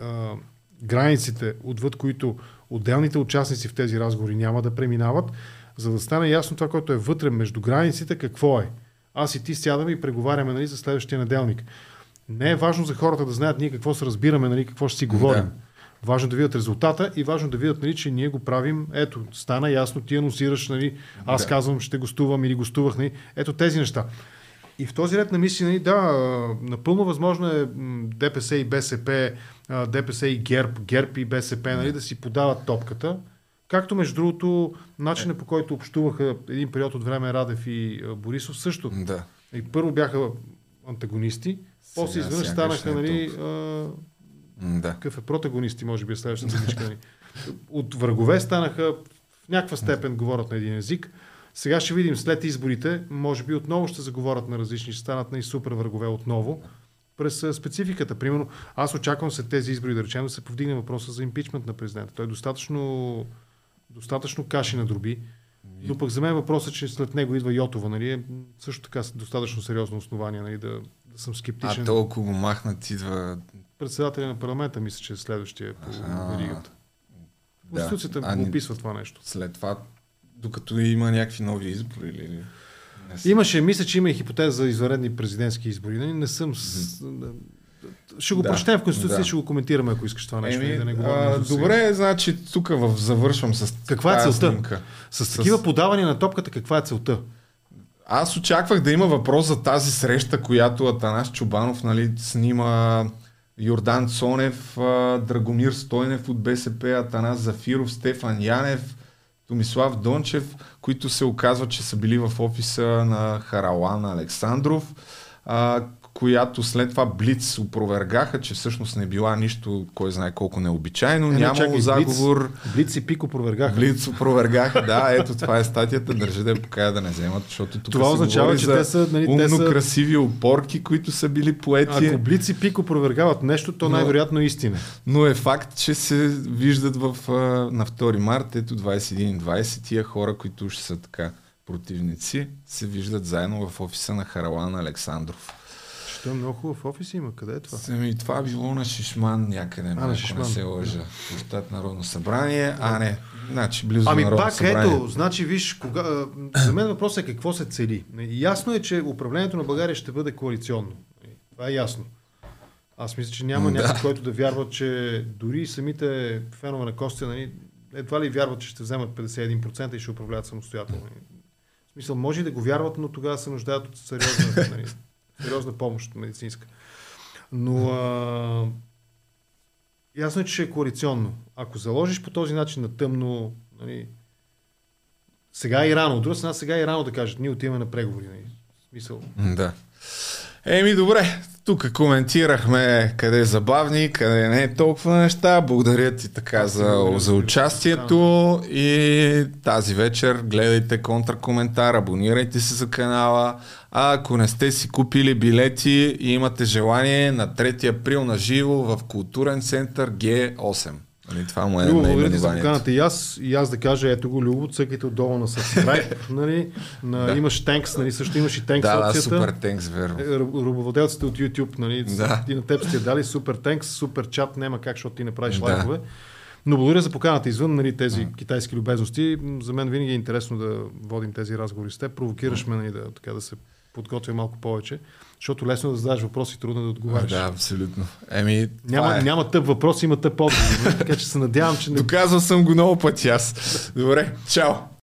S2: границите, отвъд които отделните участници в тези разговори няма да преминават, за да стане ясно това, което е вътре между границите, какво е аз и ти сядаме и преговаряме нали, за следващия неделник. Не е важно за хората да знаят ние какво се разбираме, нали, какво ще си говорим. Да. Важно да видят резултата и важно да видят, нали, че ние го правим. Ето, стана ясно, ти анонсираш, нали, аз да. казвам, ще гостувам или гостувах. Нали, ето тези неща. И в този ред на мисли, нали, да, напълно възможно е ДПС и БСП, ДПС и ГЕРБ, ГЕРБ и БСП нали, да си подават топката Както между другото, начинът по който общуваха един период от време Радев и Борисов също.
S1: Да.
S2: И първо бяха антагонисти, после изведнъж станаха, нали, а, да. какъв е протагонисти, може би е следващата думичка. Нали. От врагове станаха в някаква степен говорят на един език. Сега ще видим след изборите, може би отново ще заговорят на различни, ще станат на и супер врагове отново през спецификата. Примерно, аз очаквам след тези избори, да речем, да се повдигне въпроса за импичмент на президента. Той е достатъчно, достатъчно каши на дроби. Но пък за мен въпросът, че след него идва Йотова, нали, е също така достатъчно сериозно основание нали, да, да съм скептичен.
S1: А толкова го махнат идва...
S2: Председателя на парламента мисля, че е следващия по веригата. Конституцията да. го описва това нещо.
S1: След това, докато има някакви нови избори или...
S2: Имаше, мисля, че има и хипотеза за извънредни президентски избори. Не, не съм... Mm-hmm. Ще го да, прочетем в Конституция да. ще го коментираме, ако искаш това нещо.
S1: Еми,
S2: да не
S1: а, добре, значи тук в, завършвам с
S2: Каква е целта? Снимка. С, с такива подавания на топката, каква е целта?
S1: Аз очаквах да има въпрос за тази среща, която Атанас Чубанов нали, снима Йордан Цонев, Драгомир Стойнев от БСП, Атанас Зафиров, Стефан Янев, Томислав Дончев, които се оказва, че са били в офиса на Харалан Александров която след това Блиц опровергаха, че всъщност не била нищо, кой знае колко необичайно, е, нямало чакай, заговор.
S2: Блиц, Блиц и Пик опровергаха.
S1: Блиц опровергаха, да, ето това е статията, държа да я покая да не вземат, защото тук
S2: това означава, че те са,
S1: нали, умно те са... красиви опорки, които са били поети.
S2: Ако Блиц и Пик опровергават нещо, то но, най-вероятно е истина.
S1: Но е факт, че се виждат в, на 2 март, ето 21-20, тия хора, които ще са така противници, се виждат заедно в офиса на Харалан Александров.
S2: Той е много хубав офис има. Къде е това?
S1: Сами, това било на Шишман някъде, а, на Шишман. не се лъжа. Щат Народно събрание. А, не. Значи, близо
S2: ами пак,
S1: събрание.
S2: ето, значи, виж, кога, за мен въпросът е какво се цели. Ясно е, че управлението на България ще бъде коалиционно. Това е ясно. Аз мисля, че няма да. някой, който да вярва, че дори самите фенове на Костя, нали, едва ли вярват, че ще вземат 51% и ще управляват самостоятелно. В смисъл, може и да го вярват, но тогава се нуждаят от сериозна нали, сериозна помощ медицинска. Но а, ясно е, че е коалиционно. Ако заложиш по този начин на тъмно, нали, сега е и рано. От друга страна, сега е и рано да кажат, ние отиваме на преговори. Нали. Смисъл.
S1: Да. Еми, добре. Тук коментирахме къде е забавни, къде не е толкова неща. Благодаря ти така за, за участието и тази вечер гледайте контракоментар, абонирайте се за канала. А ако не сте си купили билети и имате желание на 3 април на живо в културен център Г8. Нали, това му е
S2: Любо, благодаря ти за поканата и аз, и аз да кажа, ето го, Любо, цъкайте отдолу на subscribe, <laughs> нали, на, да. имаш танкс, нали, също имаш и танкс
S1: да, опцията. Да, супер танкс, верно.
S2: Е, Рубоводелците от YouTube, нали, да. ти на теб сте дали супер танкс, супер чат, няма как, защото ти не правиш да. лайкове. Но благодаря за поканата извън нали, тези а. китайски любезности. За мен винаги е интересно да водим тези разговори с теб. Провокираш ме нали, да, така, да се подготвя малко повече, защото лесно да задаваш въпроси, трудно да отговаряш.
S1: Да, абсолютно. Еми,
S2: няма, е. няма тъп въпрос, има тъп отговор. така че се надявам, че...
S1: Не... Доказал съм го много пъти аз. Добре, чао!